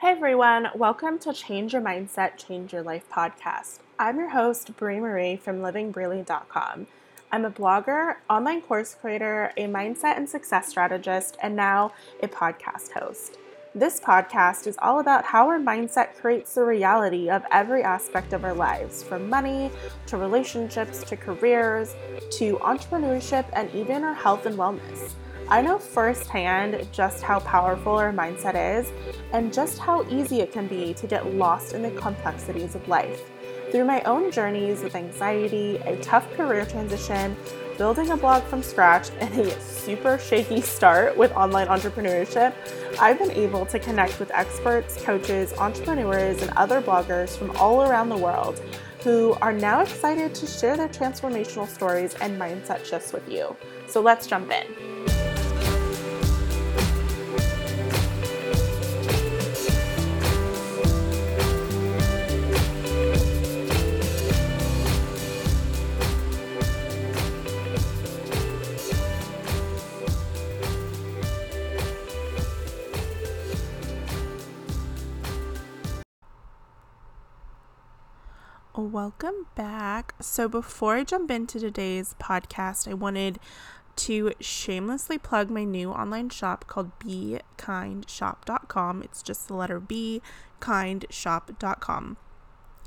Hey everyone, welcome to Change Your Mindset, Change Your Life podcast. I'm your host, Brie Marie from livingbreely.com. I'm a blogger, online course creator, a mindset and success strategist, and now a podcast host. This podcast is all about how our mindset creates the reality of every aspect of our lives, from money to relationships to careers to entrepreneurship and even our health and wellness. I know firsthand just how powerful our mindset is and just how easy it can be to get lost in the complexities of life. Through my own journeys with anxiety, a tough career transition, building a blog from scratch, and a super shaky start with online entrepreneurship, I've been able to connect with experts, coaches, entrepreneurs, and other bloggers from all around the world who are now excited to share their transformational stories and mindset shifts with you. So let's jump in. Welcome back. So, before I jump into today's podcast, I wanted to shamelessly plug my new online shop called BeKindShop.com. It's just the letter B, kindshop.com.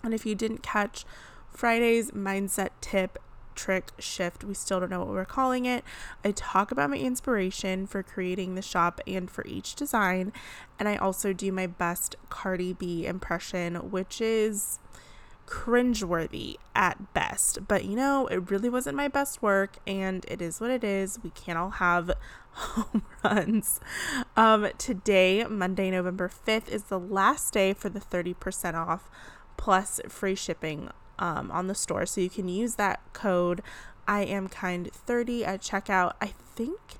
And if you didn't catch Friday's mindset tip, trick, shift, we still don't know what we're calling it. I talk about my inspiration for creating the shop and for each design. And I also do my best Cardi B impression, which is cringeworthy at best. But you know, it really wasn't my best work, and it is what it is. We can't all have home runs. Um, today, Monday, November 5th, is the last day for the 30% off plus free shipping um, on the store. So you can use that code I am kind 30 at checkout. I think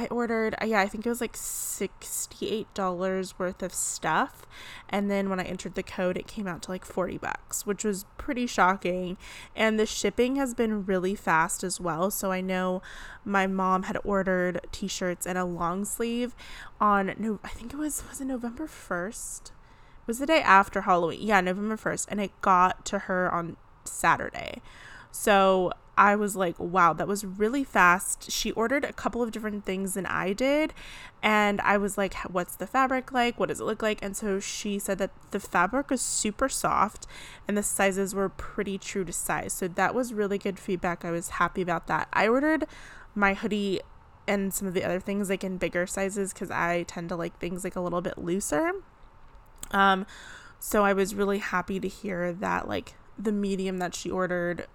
I ordered, uh, yeah, I think it was like $68 worth of stuff. And then when I entered the code, it came out to like 40 bucks, which was pretty shocking. And the shipping has been really fast as well. So I know my mom had ordered t shirts and a long sleeve on, no, I think it was, was it November 1st? It was the day after Halloween. Yeah, November 1st. And it got to her on Saturday. So I was like, wow, that was really fast. She ordered a couple of different things than I did. And I was like, what's the fabric like? What does it look like? And so she said that the fabric was super soft and the sizes were pretty true to size. So that was really good feedback. I was happy about that. I ordered my hoodie and some of the other things like in bigger sizes because I tend to like things like a little bit looser. Um, so I was really happy to hear that like the medium that she ordered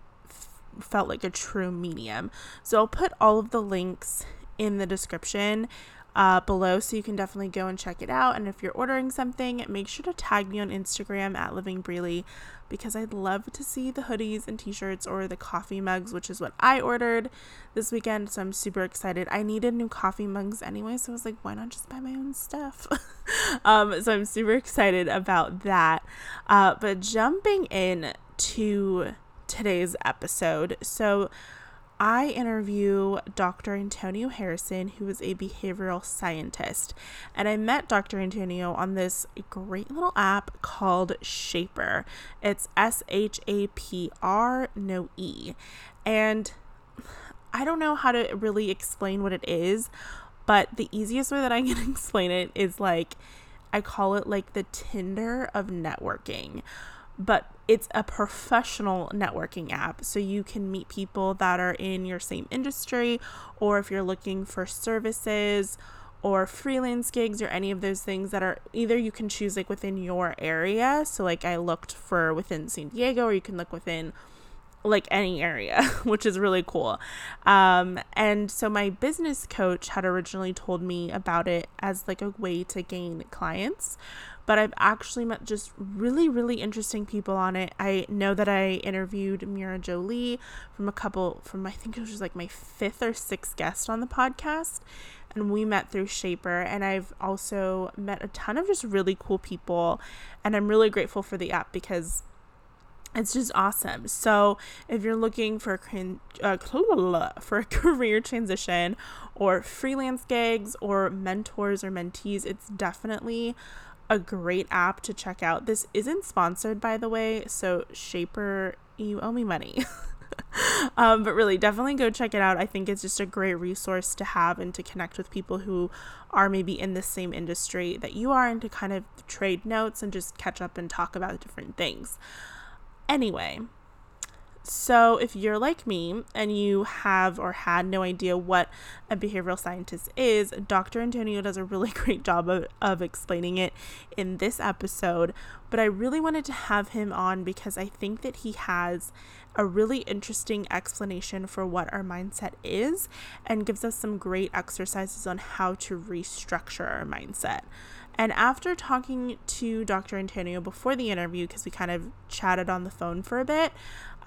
felt like a true medium. So I'll put all of the links in the description uh, below so you can definitely go and check it out. And if you're ordering something, make sure to tag me on Instagram at Living Breely because I'd love to see the hoodies and t shirts or the coffee mugs, which is what I ordered this weekend. So I'm super excited. I needed new coffee mugs anyway, so I was like, why not just buy my own stuff? um, so I'm super excited about that. Uh, but jumping in to today's episode. So, I interview Dr. Antonio Harrison, who is a behavioral scientist. And I met Dr. Antonio on this great little app called Shapr. It's S H A P R, no E. And I don't know how to really explain what it is, but the easiest way that I can explain it is like I call it like the Tinder of networking but it's a professional networking app. So you can meet people that are in your same industry, or if you're looking for services or freelance gigs or any of those things that are either you can choose like within your area. So, like, I looked for within San Diego, or you can look within like any area, which is really cool. Um, and so my business coach had originally told me about it as like a way to gain clients but I've actually met just really, really interesting people on it. I know that I interviewed Mira Jolie from a couple, from I think it was like my fifth or sixth guest on the podcast, and we met through Shapr. And I've also met a ton of just really cool people, and I'm really grateful for the app because it's just awesome. So, if you're looking for a, uh, for a career transition or freelance gigs or mentors or mentees, it's definitely a great app to check out. This isn't sponsored, by the way, so Shapr, you owe me money. um, but really, definitely go check it out. I think it's just a great resource to have and to connect with people who are maybe in the same industry that you are and to kind of trade notes and just catch up and talk about different things. Anyway, so, if you're like me and you have or had no idea what a behavioral scientist is, Dr. Antonio does a really great job of, of explaining it in this episode. But I really wanted to have him on because I think that he has a really interesting explanation for what our mindset is and gives us some great exercises on how to restructure our mindset. And after talking to Dr. Antonio before the interview, because we kind of chatted on the phone for a bit,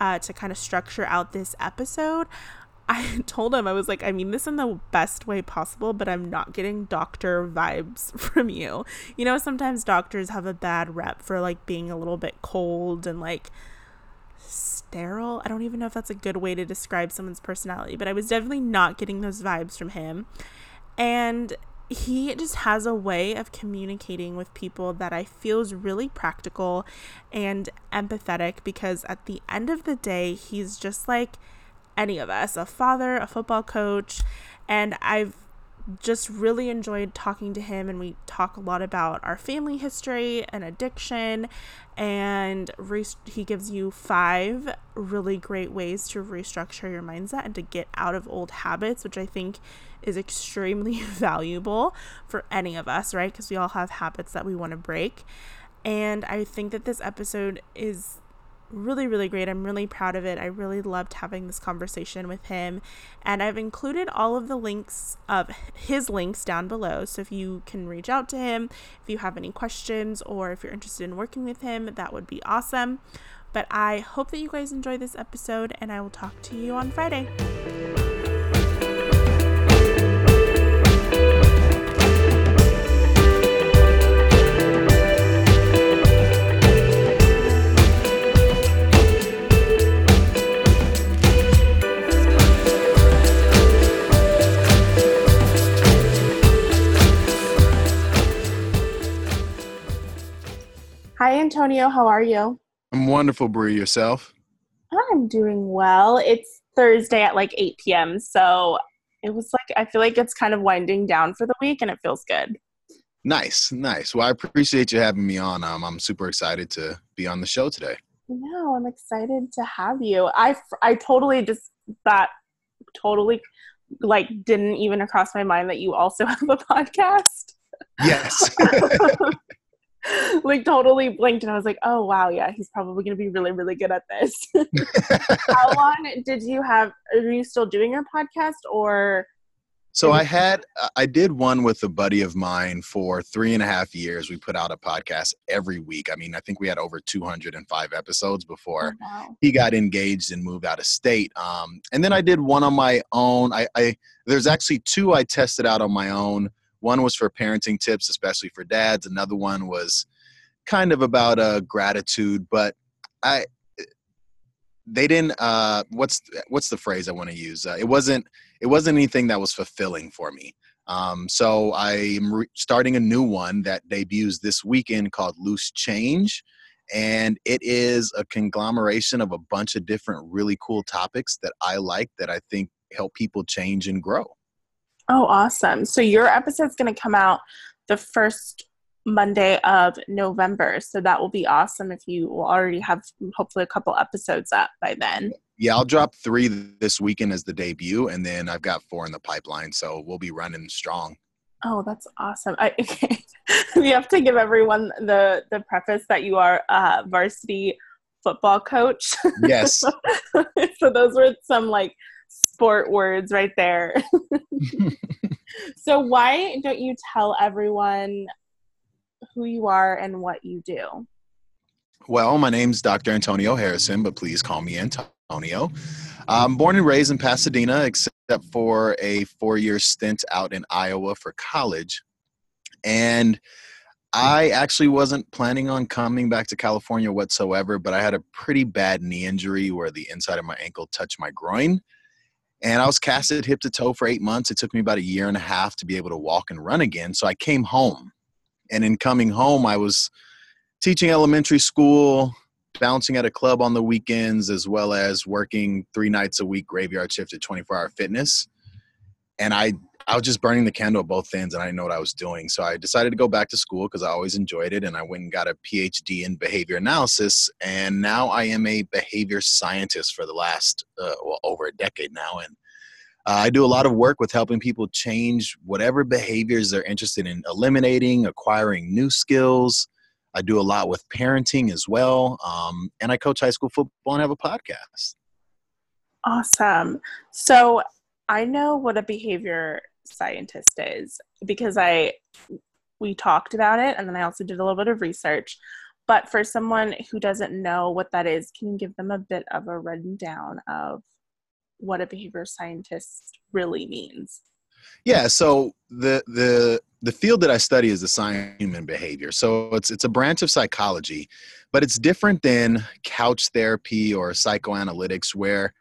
uh, to kind of structure out this episode, I told him, I was like, I mean this in the best way possible, but I'm not getting doctor vibes from you. You know, sometimes doctors have a bad rep for like being a little bit cold and like sterile. I don't even know if that's a good way to describe someone's personality, but I was definitely not getting those vibes from him. And he just has a way of communicating with people that I feel is really practical and empathetic because at the end of the day, he's just like any of us a father, a football coach, and I've just really enjoyed talking to him and we talk a lot about our family history and addiction and re- he gives you five really great ways to restructure your mindset and to get out of old habits which i think is extremely valuable for any of us, right? Because we all have habits that we want to break. And I think that this episode is really, really great. I'm really proud of it. I really loved having this conversation with him. And I've included all of the links of his links down below. So if you can reach out to him, if you have any questions, or if you're interested in working with him, that would be awesome. But I hope that you guys enjoy this episode, and I will talk to you on Friday. Hi, Antonio. How are you? I'm wonderful, Brie. Yourself? I'm doing well. It's Thursday at like 8 p.m. So it was like, I feel like it's kind of winding down for the week and it feels good. Nice, nice. Well, I appreciate you having me on. Um, I'm super excited to be on the show today. No, I'm excited to have you. I, I totally just that totally like didn't even cross my mind that you also have a podcast. Yes. like totally blinked and I was like, oh wow, yeah, he's probably gonna be really, really good at this. How long did you have are you still doing your podcast or so I had I did one with a buddy of mine for three and a half years. We put out a podcast every week. I mean, I think we had over 205 episodes before oh, wow. he got engaged and moved out of state. Um, and then I did one on my own. I, I there's actually two I tested out on my own. One was for parenting tips, especially for dads. Another one was kind of about uh, gratitude, but I they didn't. Uh, what's what's the phrase I want to use? Uh, it wasn't it wasn't anything that was fulfilling for me. Um, so I'm re- starting a new one that debuts this weekend called Loose Change. And it is a conglomeration of a bunch of different really cool topics that I like that I think help people change and grow. Oh, awesome. So your episode's going to come out the first Monday of November. So that will be awesome if you will already have hopefully a couple episodes up by then. Yeah, I'll drop three this weekend as the debut, and then I've got four in the pipeline. So we'll be running strong. Oh, that's awesome. I, okay. you have to give everyone the, the preface that you are a varsity football coach. Yes. so those were some like sport words right there. so why don't you tell everyone who you are and what you do? Well, my name's Dr. Antonio Harrison, but please call me Antonio. I'm born and raised in Pasadena, except for a four year stint out in Iowa for college. And I actually wasn't planning on coming back to California whatsoever, but I had a pretty bad knee injury where the inside of my ankle touched my groin. And I was casted hip to toe for eight months. It took me about a year and a half to be able to walk and run again. So I came home And in coming home, I was teaching elementary school, bouncing at a club on the weekends, as well as working three nights a week, graveyard shift at 24 hour fitness. And I, I was just burning the candle at both ends and I didn't know what I was doing. So I decided to go back to school because I always enjoyed it. And I went and got a PhD in behavior analysis. And now I am a behavior scientist for the last, uh, well, over a decade now. And uh, I do a lot of work with helping people change whatever behaviors they're interested in eliminating, acquiring new skills. I do a lot with parenting as well. Um, and I coach high school football and have a podcast. Awesome. So I know what a behavior scientist is because I we talked about it and then I also did a little bit of research. But for someone who doesn't know what that is, can you give them a bit of a rundown of what a behavior scientist really means? Yeah, so the the the field that I study is the science of human behavior. So it's it's a branch of psychology, but it's different than couch therapy or psychoanalytics where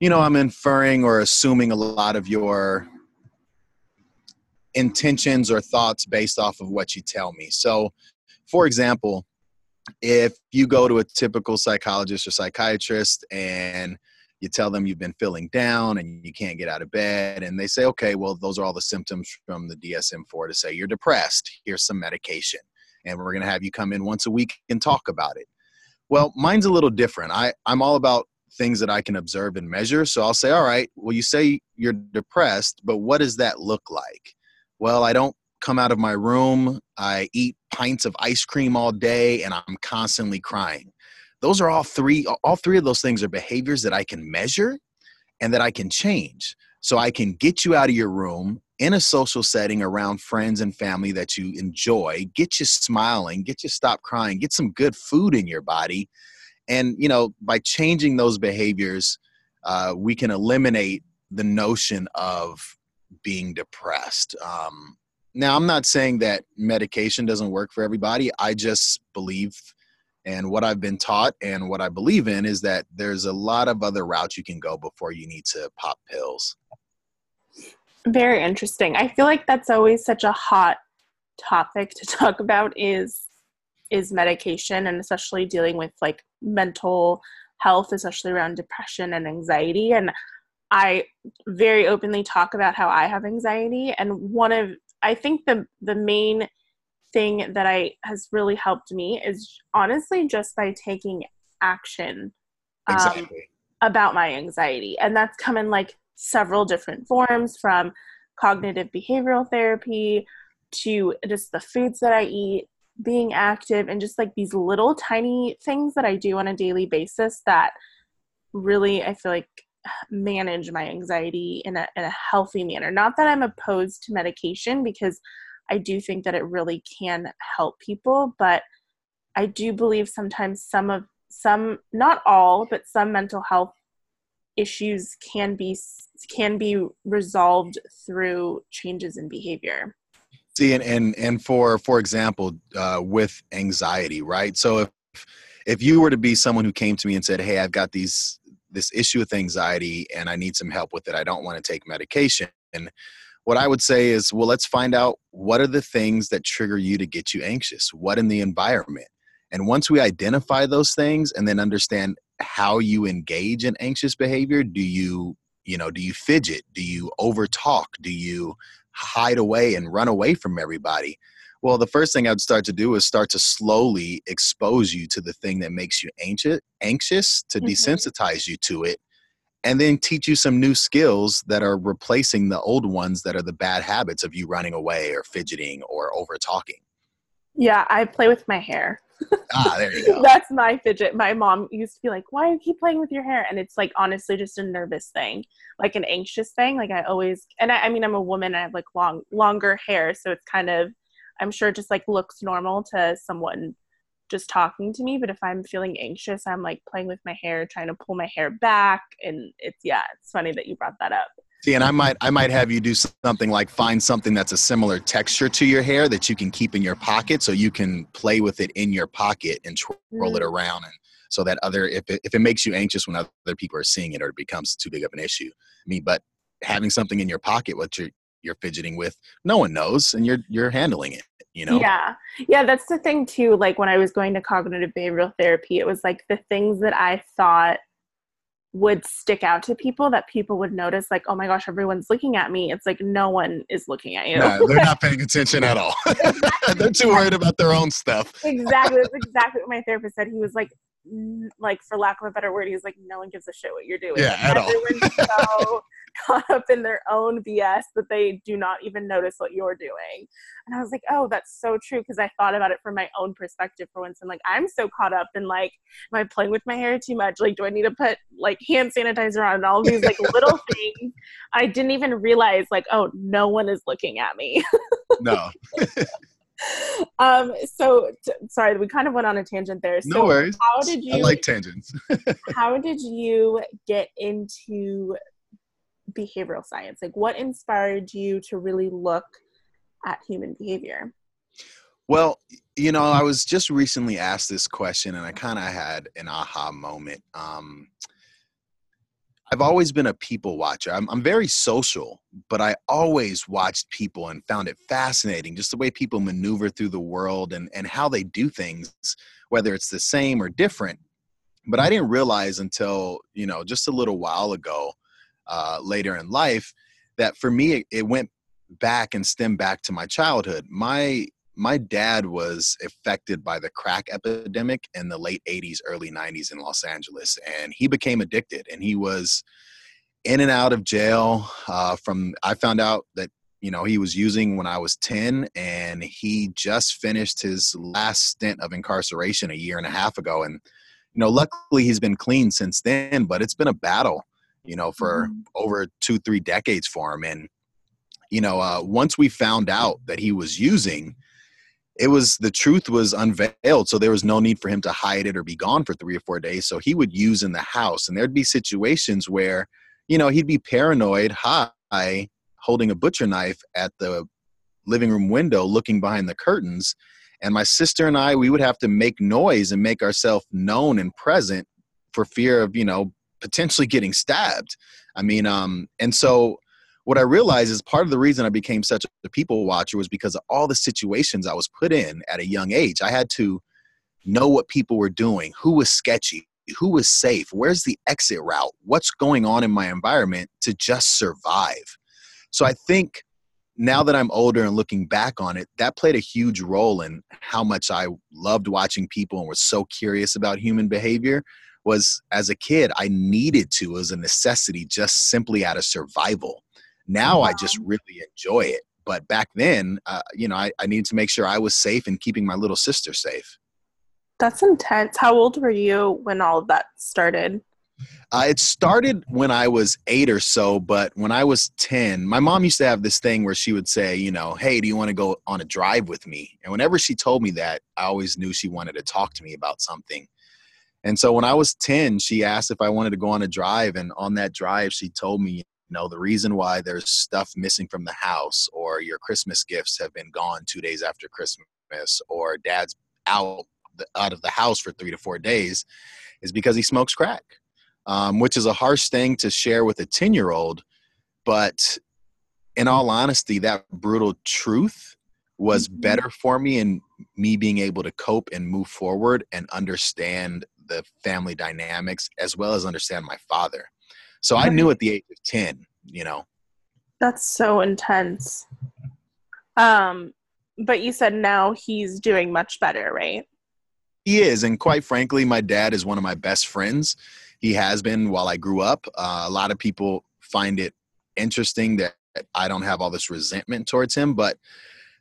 you know, I'm inferring or assuming a lot of your intentions or thoughts based off of what you tell me. So, for example, if you go to a typical psychologist or psychiatrist and you tell them you've been feeling down and you can't get out of bed and they say okay well those are all the symptoms from the dsm-4 to say you're depressed. Here's some medication. And we're going to have you come in once a week and talk about it. Well mine's a little different. I i'm all about things that i can observe and measure. So i'll say all right well you say you're depressed but what does that look like well i don't come out of my room. I eat pints of ice cream all day and i'm constantly crying. Those are all three all three of those things are behaviors that i can measure and that i can change. So i can get you out of your room in a social setting around friends and family that you enjoy get you smiling get you stop crying get some good food in your body. And you know by changing those behaviors uh, we can eliminate the notion of being depressed um, now i'm not saying that medication doesn't work for everybody i just believe and what I've been taught and what I believe in is that there's a lot of other routes you can go before you need to pop pills. Very interesting. I feel like that's always such a hot topic to talk about is is medication and especially dealing with like mental health especially around depression and anxiety and I very openly talk about how I have anxiety and one of I think the the main thing that I has really helped me is honestly just by taking action um, exactly. about my anxiety, and that's come in like several different forms from cognitive behavioral therapy to just the foods that I eat, being active, and just like these little tiny things that I do on a daily basis that really I feel like manage my anxiety in a, in a healthy manner. Not that I'm opposed to medication because I do think that it really can help people, but I do believe sometimes some of some not all, but some mental health issues can be can be resolved through changes in behavior. See, and and, and for for example, uh, with anxiety, right? So if if you were to be someone who came to me and said, "Hey, I've got these this issue with anxiety and I need some help with it. I don't want to take medication." And what I would say is, well, let's find out what are the things that trigger you to get you anxious? What in the environment? And once we identify those things and then understand how you engage in anxious behavior, do you, you know, do you fidget? Do you overtalk? Do you hide away and run away from everybody? Well, the first thing I'd start to do is start to slowly expose you to the thing that makes you anxious, anxious to mm-hmm. desensitize you to it and then teach you some new skills that are replacing the old ones that are the bad habits of you running away or fidgeting or over talking. Yeah, I play with my hair. ah, there you go. That's my fidget. My mom used to be like, "Why do you keep playing with your hair?" And it's like honestly just a nervous thing, like an anxious thing. Like I always, and I, I mean, I'm a woman. I have like long, longer hair, so it's kind of, I'm sure, it just like looks normal to someone just talking to me but if i'm feeling anxious i'm like playing with my hair trying to pull my hair back and it's yeah it's funny that you brought that up See, and I might I might have you do something like find something that's a similar texture to your hair that you can keep in your pocket, so you can play with it in your pocket and twirl mm. it around, and so that other if it, if it makes you anxious when other people are seeing it or it becomes too big of an issue. I mean, but having something in your pocket what you're you're fidgeting with, no one knows, and you're you're handling it. You know? Yeah. Yeah that's the thing too like when i was going to cognitive behavioral therapy it was like the things that i thought would stick out to people that people would notice like oh my gosh everyone's looking at me. It's like no one is looking at you. No, they're not paying attention at all. They're too worried about their own stuff. Exactly that's exactly what my therapist said. He was like like for lack of a better word he was like no one gives a shit what you're doing. Yeah at all. so caught up in their own BS that they do not even notice what you're doing. And I was like, oh, that's so true because I thought about it from my own perspective for once. I'm like, I'm so caught up in like, am I playing with my hair too much? Like, do I need to put like hand sanitizer on and all these like little things? I didn't even realize like, oh, no one is looking at me. no. um so t- sorry we kind of went on a tangent there so no worries how did you i like tangents how did you get into behavioral science? Like, what inspired you to really look at human behavior? Well, you know, I was just recently asked this question and I kind of had an aha moment. Um, I've always been a people watcher. I'm, I'm, very social, but I always watched people and found it fascinating just the way people maneuver through the world and, and how they do things, whether it's the same or different. But I didn't realize until, you know, just a little while ago uh, later in life that for me it, it went back and stemmed back to my childhood. My my dad was affected by the crack epidemic in the late 80s early 90s in los angeles and he became addicted and he was in and out of jail uh, from i found out that you know he was using when i was 10 and he just finished his last stint of incarceration a year and a half ago and you know luckily he's been clean since then but it's been a battle you know, for mm-hmm. over two, three decades for him. And, you know, uh, once we found out that he was using, it was the truth was unveiled. So there was no need for him to hide it or be gone for three or four days. So he would use in the house. And there'd be situations where, you know, he'd be paranoid, high, holding a butcher knife at the living room window, looking behind the curtains. And my sister and I, we would have to make noise and make ourselves known and present for fear of, you know, potentially getting stabbed. I mean, um, and so what I realized is part of the reason I became such a people watcher was because of all the situations I was put in at a young age. I had to know what people were doing, who was sketchy, who was safe, where's the exit route, what's going on in my environment to just survive. So I think now that I'm older and looking back on it, that played a huge role in how much I loved watching people and was so curious about human behavior was as a kid i needed to as a necessity just simply out of survival now wow. i just really enjoy it but back then uh, you know I, I needed to make sure i was safe and keeping my little sister safe that's intense how old were you when all of that started uh, it started when I was eight or so, but when I was 10, my mom used to have this thing where she would say, you know, hey, do you want to go on a drive with me? And whenever she told me that, I always knew she wanted to talk to me about something. And so when I was 10, she asked if I wanted to go on a drive. And on that drive, she told me, you know, the reason why there's stuff missing from the house or your Christmas gifts have been gone two days after Christmas or dad's out, out of the house for three to four days is because he smokes crack, um, which is a harsh thing to share with a 10 year old. But in all honesty, that brutal truth was mm-hmm. better for me and me being able to cope and move forward and understand the family dynamics as well as understand my father. So I knew at the age of 10, you know. That's so intense. Um but you said now he's doing much better, right? He is and quite frankly my dad is one of my best friends. He has been while I grew up. Uh, a lot of people find it interesting that I don't have all this resentment towards him, but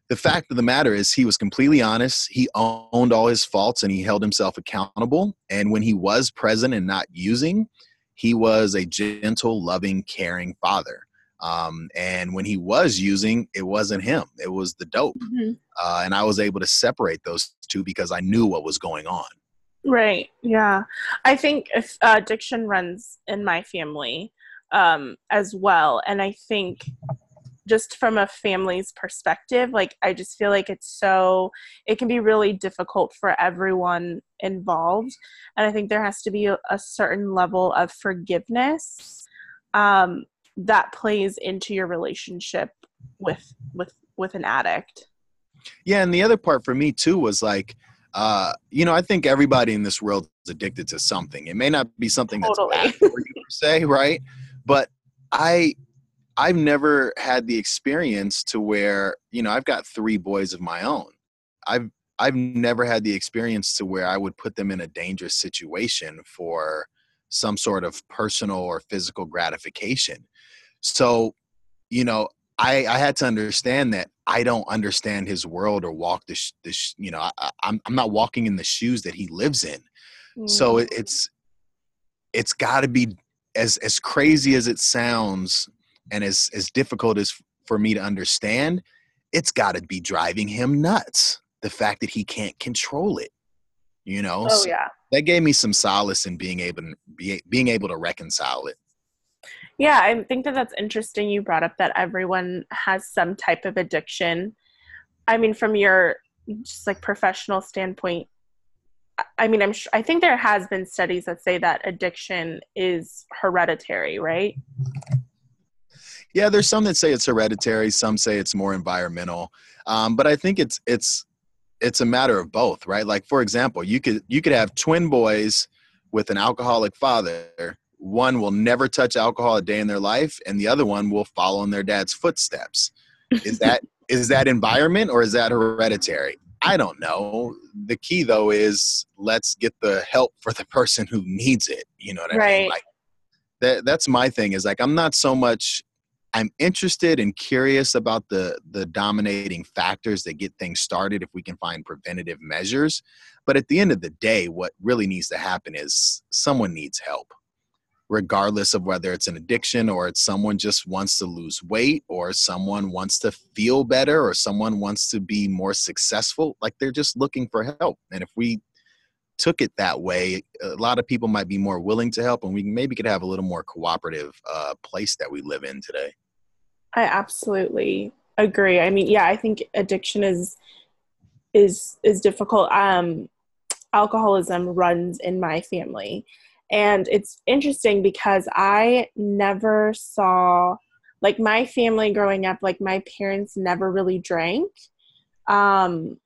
the fact of the matter is he was completely honest. He owned all his faults and he held himself accountable. And when he was present and not using he was a gentle loving caring father. Um, and when he was using it wasn't him. It was the dope. Mm-hmm. uh, and i was able to separate those two because i knew what was going on. Right. Yeah. I think if uh, addiction runs in my family um, as well. And i think just from a family's perspective like i just feel like it's so it can be really difficult for everyone involved and i think there has to be a, a certain level of forgiveness um, that plays into your relationship with with with an addict Yeah, and the other part for me too was like, uh, you know, I think everybody in this world is addicted to something. It may not be something totally. that's bad for you per se, right? But I I've never had the experience to where, you know, I've got three boys of my own. I've I've never had the experience to where I would put them in a dangerous situation for some sort of personal or physical gratification. So, you know, I, I had to understand that I don't understand his world or walk this, sh- you know, I, I'm, I'm not walking in the shoes that he lives in. Mm. So it, it's, it's got to be as, as crazy as it sounds and as, as difficult as for me to understand, it's got to be driving him nuts. The fact that he can't control it, you know? Oh, yeah. that gave me some solace in being able to be, being able to reconcile it. Yeah, I think that that's interesting. You brought up that everyone has some type of addiction. I mean, from your just like professional standpoint, I mean, I'm sure, I think there has been studies that say that addiction is hereditary, right? Yeah, there's some that say it's hereditary. Some say it's more environmental. Um, but I think it's it's it's a matter of both, right? Like for example, you could you could have twin boys with an alcoholic father one will never touch alcohol a day in their life and the other one will follow in their dad's footsteps is that is that environment or is that hereditary i don't know the key though is let's get the help for the person who needs it you know what i right. mean like that that's my thing is like i'm not so much i'm interested and curious about the the dominating factors that get things started if we can find preventative measures. But at the end of the day what really needs to happen is someone needs help regardless of whether it's an addiction or it's someone just wants to lose weight or someone wants to feel better or someone wants to be more successful. Like they're just looking for help. And if we took it that way a lot of people might be more willing to help and we maybe could have a little more cooperative uh, place that we live in today. I absolutely agree. I mean yeah i think addiction is is is difficult. Um alcoholism runs in my family and it's interesting because I never saw, like, my family growing up, like, my parents never really drank. Um,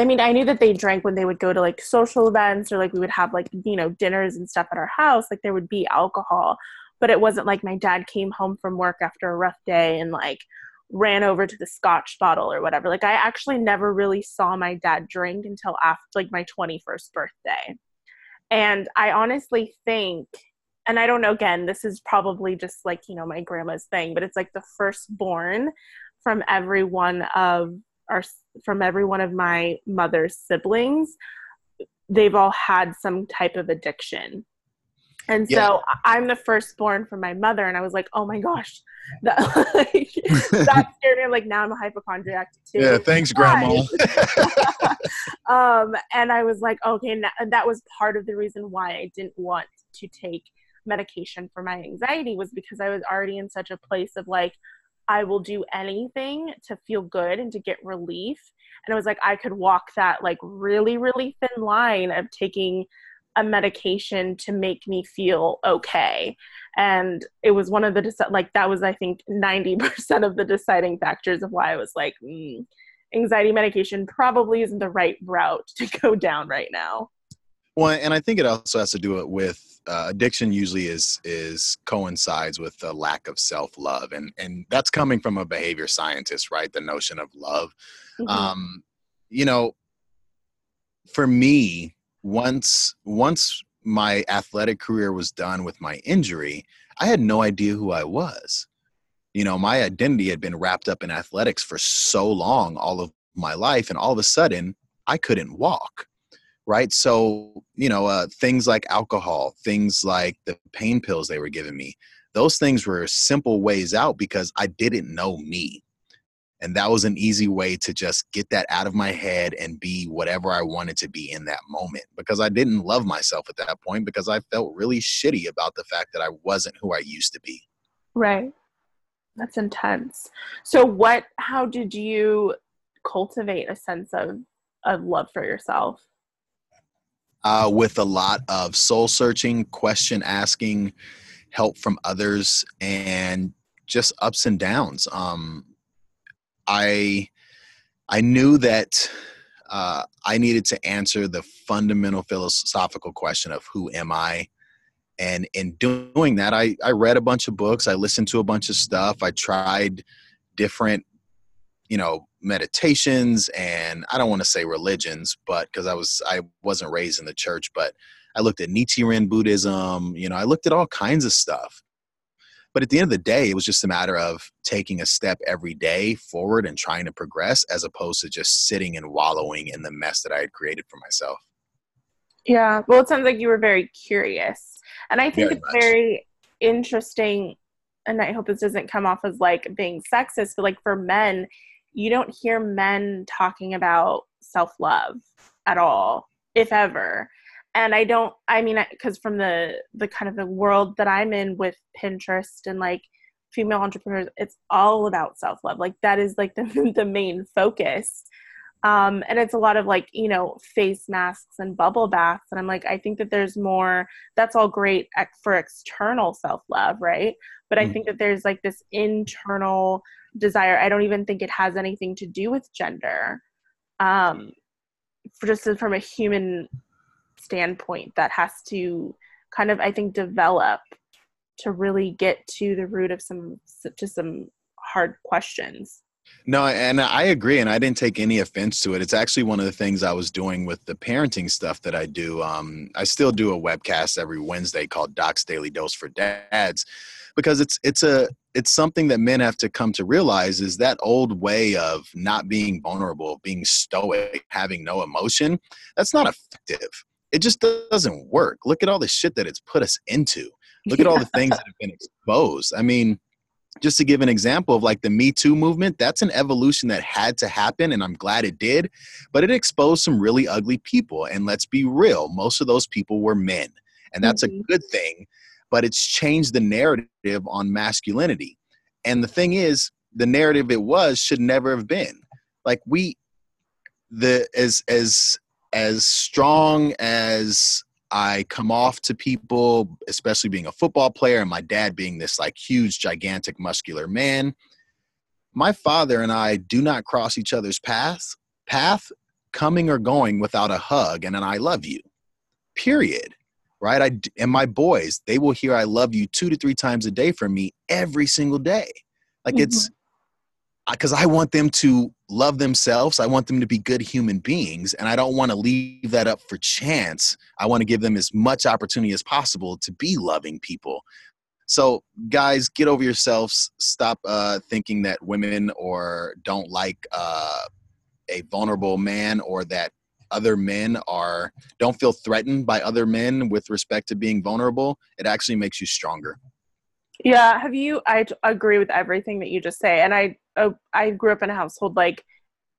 I mean, I knew that they drank when they would go to like social events or like we would have like, you know, dinners and stuff at our house. Like, there would be alcohol, but it wasn't like my dad came home from work after a rough day and like ran over to the scotch bottle or whatever. Like, I actually never really saw my dad drink until after like my 21st birthday. And I honestly think, and I don't know, again, this is probably just like, you know, my grandma's thing, but it's like the firstborn from every one of our, from every one of my mother's siblings. They've all had some type of addiction. And so yeah. I'm the firstborn from my mother, and I was like, oh my gosh, that, like, that scared me. I'm like, now I'm a hypochondriac too. Yeah, thanks, Grandma. um, and I was like, okay, and that was part of the reason why I didn't want to take medication for my anxiety was because I was already in such a place of like, I will do anything to feel good and to get relief. And it was like I could walk that like really, really thin line of taking a medication to make me feel okay and it was one of the like that was i think 90% of the deciding factors of why i was like mm, anxiety medication probably isn't the right route to go down right now well and i think it also has to do it with uh, addiction usually is is coincides with a lack of self-love and and that's coming from a behavior scientist right the notion of love mm-hmm. um you know for me once once my athletic career was done with my injury, I had no idea who I was. You know, my identity had been wrapped up in athletics for so long, all of my life, and all of a sudden, I couldn't walk. Right. So, you know, uh, things like alcohol, things like the pain pills they were giving me, those things were simple ways out because I didn't know me and that was an easy way to just get that out of my head and be whatever I wanted to be in that moment because I didn't love myself at that point because I felt really shitty about the fact that I wasn't who I used to be. Right. That's intense. So what how did you cultivate a sense of of love for yourself? Uh, with a lot of soul searching, question asking, help from others, and just ups and downs. Um, I I knew that uh, I needed to answer the fundamental philosophical question of who am I? And in doing that, I, I read a bunch of books, I listened to a bunch of stuff, I tried different, you know, meditations and I don't want to say religions, but because I was I wasn't raised in the church, but I looked at Nichiren Buddhism, you know, I looked at all kinds of stuff. But at the end of the day, it was just a matter of taking a step every day forward and trying to progress as opposed to just sitting and wallowing in the mess that I had created for myself. Yeah. Well, it sounds like you were very curious. And I think very it's much. very interesting. And I hope this doesn't come off as like being sexist, but like for men, you don't hear men talking about self love at all, if ever. And i don't i mean because from the the kind of the world that i'm in with pinterest and like female entrepreneurs it's all about self love like that is like the, the main focus. Um, and it's a lot of like you know face masks and bubble baths. And i'm like i think that there's more that's all great for external self love right but i mm. think that there's like this internal desire i don't even think it has anything to do with gender um, just from a human standpoint that has to kind of i think develop to really get to the root of some to some hard questions no, and I agree, and I didn't take any offense to it. It's actually one of the things I was doing with the parenting stuff that I do. Um, I still do a webcast every Wednesday called Doc's Daily Dose for Dads, because it's it's a it's something that men have to come to realize is that old way of not being vulnerable, being stoic, having no emotion. That's not effective it just doesn't work. Look at all the shit that it's put us into. Look at all the things that have been exposed. I mean, just to give an example of like the Me Too movement, that's an evolution that had to happen, and I'm glad it did. But it exposed some really ugly people. And let's be real, most of those people were men. And that's mm-hmm. a good thing. But it's changed the narrative on masculinity. And the thing is, the narrative it was should never have been. Like we the as as as strong as I come off to people, especially being a football player and my dad being this like huge, gigantic, muscular man, my father and I do not cross each other's path, path coming or going without a hug and an I love you. Period. Right? I and my boys, they will hear I love you 2 to 3 times a day from me every single day. Like mm-hmm. it's because I want them to love themselves. I want them to be good human beings. And I don't want to leave that up for chance. I want to give them as much opportunity as possible to be loving people. So, guys, get over yourselves. Stop uh, thinking that women or don't like uh, a vulnerable man or that other men are don't feel threatened by other men with respect to being vulnerable. It actually makes you stronger. Yeah, have you? I agree with everything that you just say, and I uh, I grew up in a household like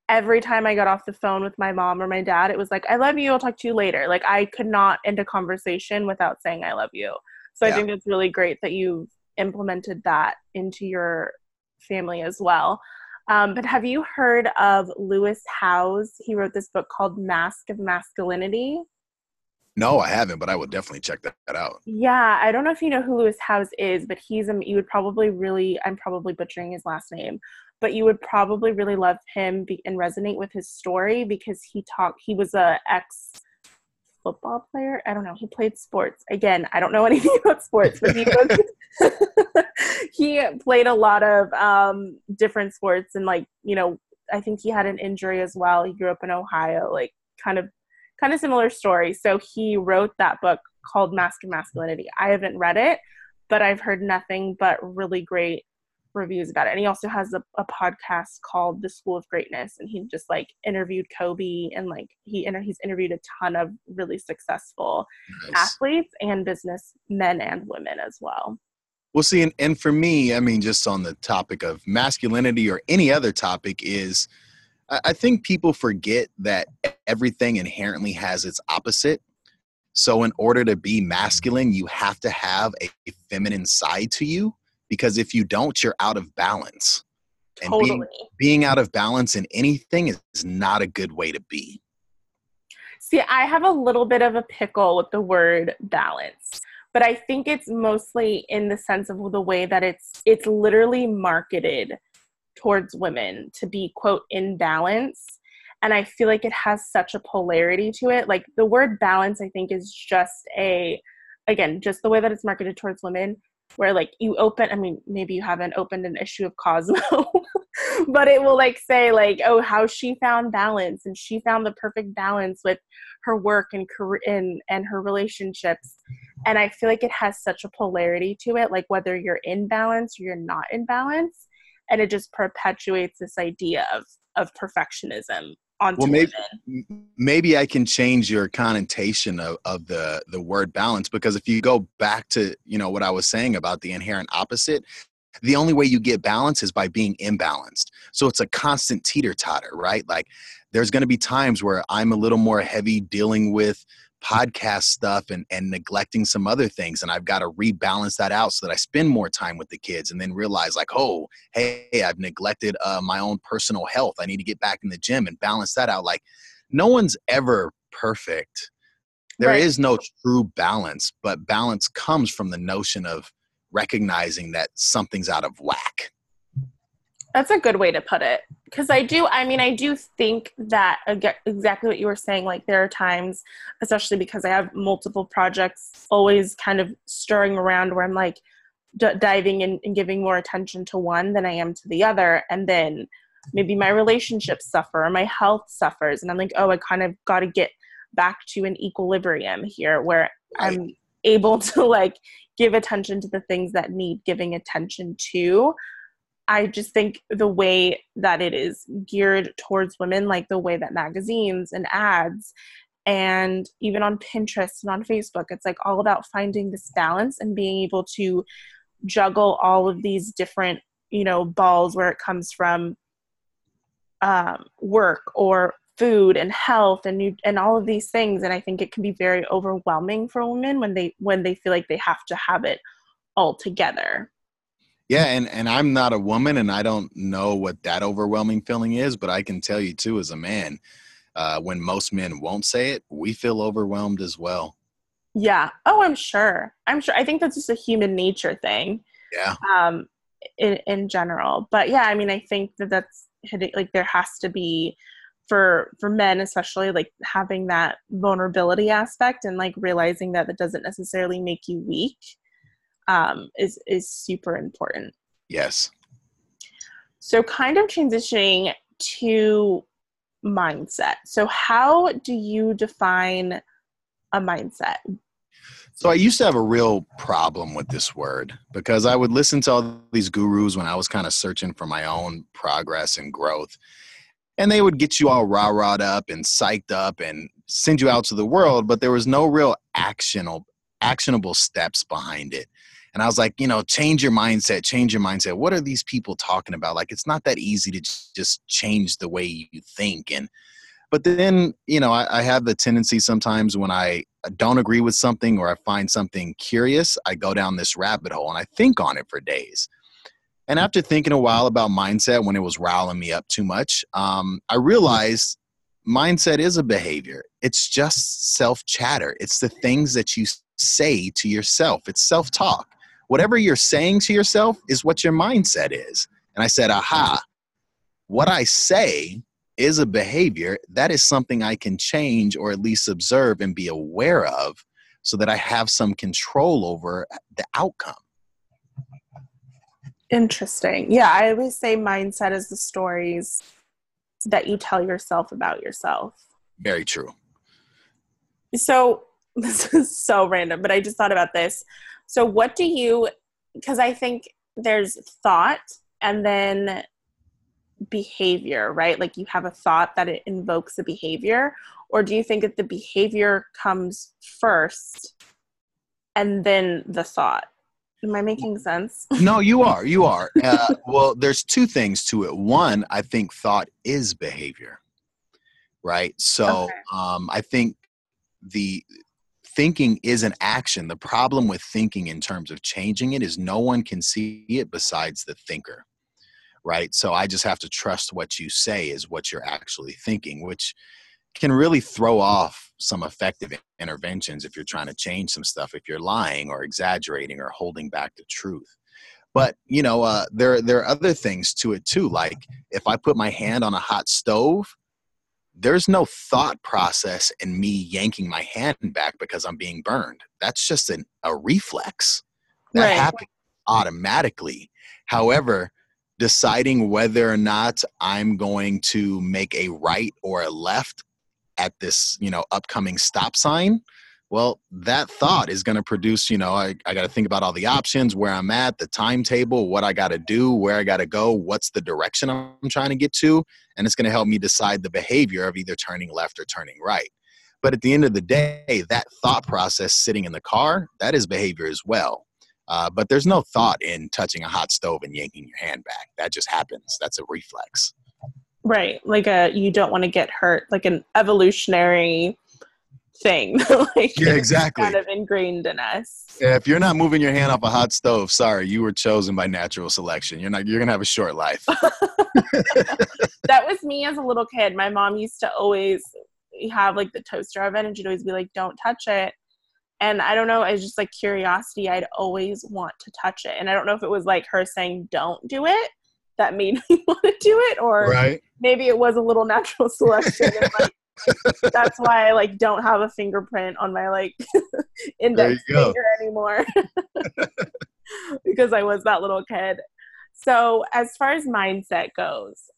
every time I got off the phone with my mom or my dad, it was like, "I love you. I'll talk to you later." Like I could not end a conversation without saying "I love you." So yeah. I think it's really great that you've implemented that into your family as well. Um, but have you heard of Lewis Howes? He wrote this book called Mask of Masculinity. No, I haven't, but I would definitely check that, out. Yeah, I don't know if you know who Lewis Howes is, but he's a, you would probably really, I'm probably butchering his last name, but you would probably really love him be, and resonate with his story because he talked, he was a ex football player. I don't know. He played sports. Again, I don't know anything about sports, but he was, he played a lot of um, different sports and like, you know, I think he had an injury as well. He grew up in Ohio, like kind of kind of similar story. So he wrote that book called Mask of Masculinity. I haven't read it, but I've heard nothing but really great reviews about it. And he also has a, a podcast called The School of Greatness, and he just like interviewed Kobe and like he inter- he's interviewed a ton of really successful nice. athletes and business men and women as well. Well, see, and, and for me, I mean, just on the topic of masculinity or any other topic, is I think people forget that everything inherently has its opposite. So, in order to be masculine, you have to have a feminine side to you because if you don't, you're out of balance. And totally. being, being out of balance in anything is not a good way to be. See, I have a little bit of a pickle with the word balance, but I think it's mostly in the sense of the way that it's it's literally marketed towards women to be quote in balance and i feel like it has such a polarity to it like the word balance i think is just a again just the way that it's marketed towards women where like you open i mean maybe you haven't opened an issue of cosmo but it will like say like oh how she found balance and she found the perfect balance with her work and career and, and her relationships. And i feel like it has such a polarity to it like whether you're in balance or you're not in balance and it just perpetuates this idea of of perfectionism well, maybe, maybe I can change your connotation of, of the the word balance because if you go back to you know what I was saying about the inherent opposite, the only way you get balance is by being imbalanced. So it's a constant teeter totter, right? Like there's going to be times where I'm a little more heavy dealing with podcast stuff and, and neglecting some other things. And I've got to rebalance that out so that I spend more time with the kids and then realize, like, oh, hey, I've neglected uh, my own personal health. I need to get back in the gym and balance that out. Like, no one's ever perfect. There right. is no true balance, but balance comes from the notion of recognizing that something's out of whack. That's a good way to put it. Because I do, I mean, I do think that exactly what you were saying. Like, there are times, especially because I have multiple projects always kind of stirring around where I'm like d- diving in and giving more attention to one than I am to the other. And then maybe my relationships suffer or my health suffers. And I'm like, oh, I kind of got to get back to an equilibrium here where I'm able to like give attention to the things that need giving attention to I just think the way that it is geared towards women, like the way that magazines and ads and even on Pinterest and on Facebook, it's like all about finding this balance and being able to juggle all of these different, you know, balls where it comes from um, work or food and health and new, and all of these things. And I think it can be very overwhelming for women when they when they feel like they have to have it all together. Yeah, and and I'm not a woman, and I don't know what that overwhelming feeling is, but I can tell you too, as a man, uh, when most men won't say it, we feel overwhelmed as well. Yeah. Oh, I'm sure. I'm sure. I think that's just a human nature thing. Yeah. Um, in in general, but yeah, I mean, I think that that's like there has to be for for men especially like having that vulnerability aspect and like realizing that that doesn't necessarily make you weak um, is is super important. Yes. So, kind of transitioning to mindset. So, how do you define a mindset? So, I used to have a real problem with this word because I would listen to all these gurus when I was kind of searching for my own progress and growth. And they would get you all rah rahed up and psyched up and send you out to the world, but there was no real actionable actionable steps behind it. And I was like, you know, change your mindset, change your mindset. What are these people talking about? Like, it's not that easy to just change the way you think. And, but then, you know, I, I have the tendency sometimes when I don't agree with something or I find something curious, I go down this rabbit hole and I think on it for days. And after thinking a while about mindset when it was riling me up too much, um, I realized mindset is a behavior. It's just self chatter. It's the things that you say to yourself. It's self talk whatever you're saying to yourself is what your mindset is. And I said, aha, what I say is a behavior that is something I can change or at least observe and be aware of so that I have some control over the outcome. Interesting. Yeah, I always say mindset is the stories that you tell yourself about yourself. Very true. So, this is so random, but I just thought about this. So, what do you, because I think there's thought and then behavior, right? Like you have a thought that it invokes a behavior, or do you think that the behavior comes first and then the thought? Am I making sense? no, you are. You are. Uh, well, there's two things to it. One, I think thought is behavior, right? So okay. um, I think the thinking is an action. The problem with thinking in terms of changing it is no one can see it besides the thinker. Right. So I just have to trust what you say is what you're actually thinking, which can really throw off some effective interventions if you're trying to change some stuff, if you're lying or exaggerating or holding back the truth. But you know, uh, there there are other things to it too. Like if I put my hand on a hot stove, there's no thought process in me yanking my hand back because I'm being burned. That's just an, a reflex that right. happens automatically. However, deciding whether or not I'm going to make a right or a left at this, you know, upcoming stop sign, well, that thought is going to produce, you know, I, I got to think about all the options, where I'm at, the timetable, what I got to do, where I got to go, what's the direction I'm trying to get to. And it's going to help me decide the behavior of either turning left or turning right. But at the end of the day, that thought process sitting in the car, that is behavior as well. Uh, but there's no thought in touching a hot stove and yanking your hand back. That just happens. That's a reflex. Right. Like a you don't want to get hurt, like an evolutionary thing. like yeah, exactly. Kind of ingrained in us. Yeah, if you're not moving your hand off a hot stove, sorry, you were chosen by natural selection. You're not. You're gonna have a short life. that was me as a little kid. My mom used to always have like the toaster oven, and she'd always be like, "Don't touch it." And I don't know, it's just like curiosity. I'd always want to touch it, and I don't know if it was like her saying, "Don't do it." That made me want to do it, or right. maybe it was a little natural selection. and, like, that's why I like don't have a fingerprint on my like index finger anymore because I was that little kid. So, as far as mindset goes,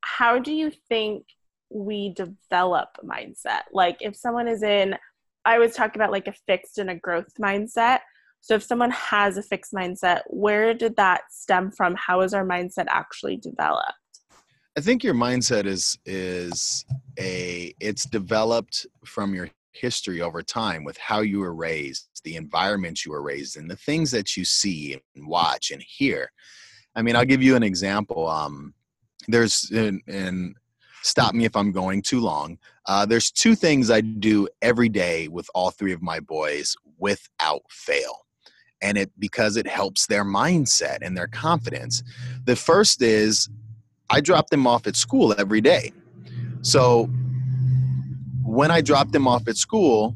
how do you think we develop mindset? Like, if someone is in, I was talking about like a fixed and a growth mindset. So, if someone has a fixed mindset, where did that stem from? How is our mindset actually developed? I think your mindset is is a it's developed from your history over time with how you were raised, the environment you were raised in, the things that you see and watch and hear. I mean, I'll give you an example. Um, there's and stop me if I'm going too long. Uh, there's two things I do every day with all three of my boys without fail. And it because it helps their mindset and their confidence. The first is I drop them off at school every day. So when I drop them off at school,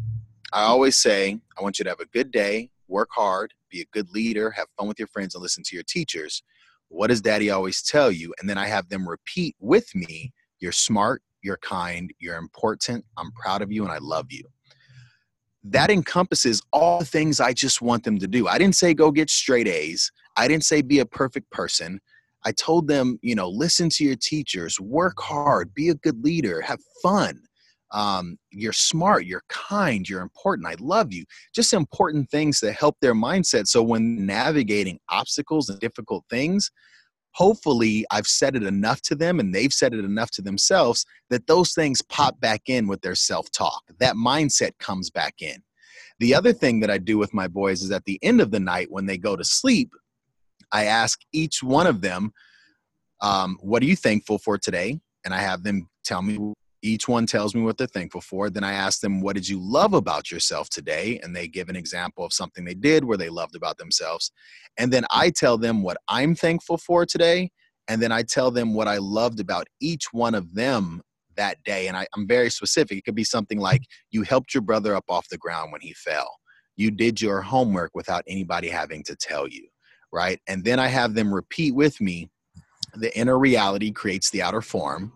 I always say, I want you to have a good day, work hard, be a good leader, have fun with your friends, and listen to your teachers. What does daddy always tell you? And then I have them repeat with me, You're smart, you're kind, you're important, I'm proud of you, and I love you. That encompasses all the things I just want them to do. I didn't say go get straight A's. I didn't say be a perfect person. I told them, you know, listen to your teachers, work hard, be a good leader, have fun. Um, you're smart, you're kind, you're important, I love you. Just important things that help their mindset. So when navigating obstacles and difficult things, hopefully I've said it enough to them and they've said it enough to themselves that those things pop back in with their self talk. That mindset comes back in. The other thing that I do with my boys is at the end of the night when they go to sleep, I ask each one of them, um, What are you thankful for today? And I have them tell me, each one tells me what they're thankful for. Then I ask them, What did you love about yourself today? And they give an example of something they did where they loved about themselves. And then I tell them what I'm thankful for today. And then I tell them what I loved about each one of them that day. And I, I'm very specific. It could be something like, You helped your brother up off the ground when he fell. You did your homework without anybody having to tell you right? And then I have them repeat with me the inner reality creates the outer form.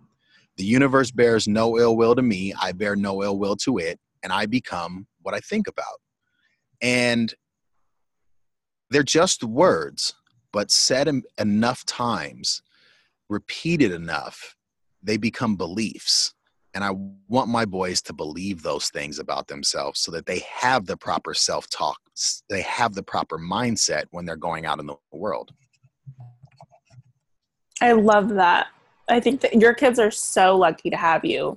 The universe bears no ill will to me. I bear no ill will to it. And I become what I think about. And they're just words, but said enough times, repeated enough, they become beliefs. And I want my boys to believe those things about themselves so that they have the proper self talk, they have the proper mindset when they're going out in the world. I love that. I think that your kids are so lucky to have you.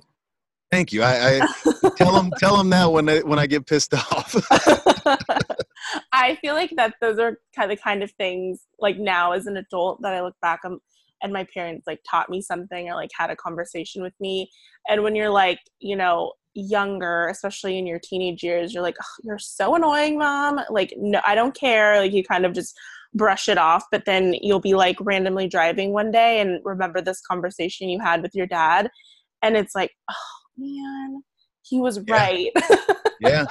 Thank you. I, I tell them tell them that when I when I get pissed off. I feel like that those are kind of the kind of things like now as an adult that I look back on and my parents like taught me something or like had a conversation with me. And when you're like you know younger especially in your teenage years you're like oh, you're so annoying mom. Like no i don't care. Like you kind of just brush it off but then you'll be like randomly driving one day and remember this conversation you had with your dad. And it's like oh man he was yeah. right yeah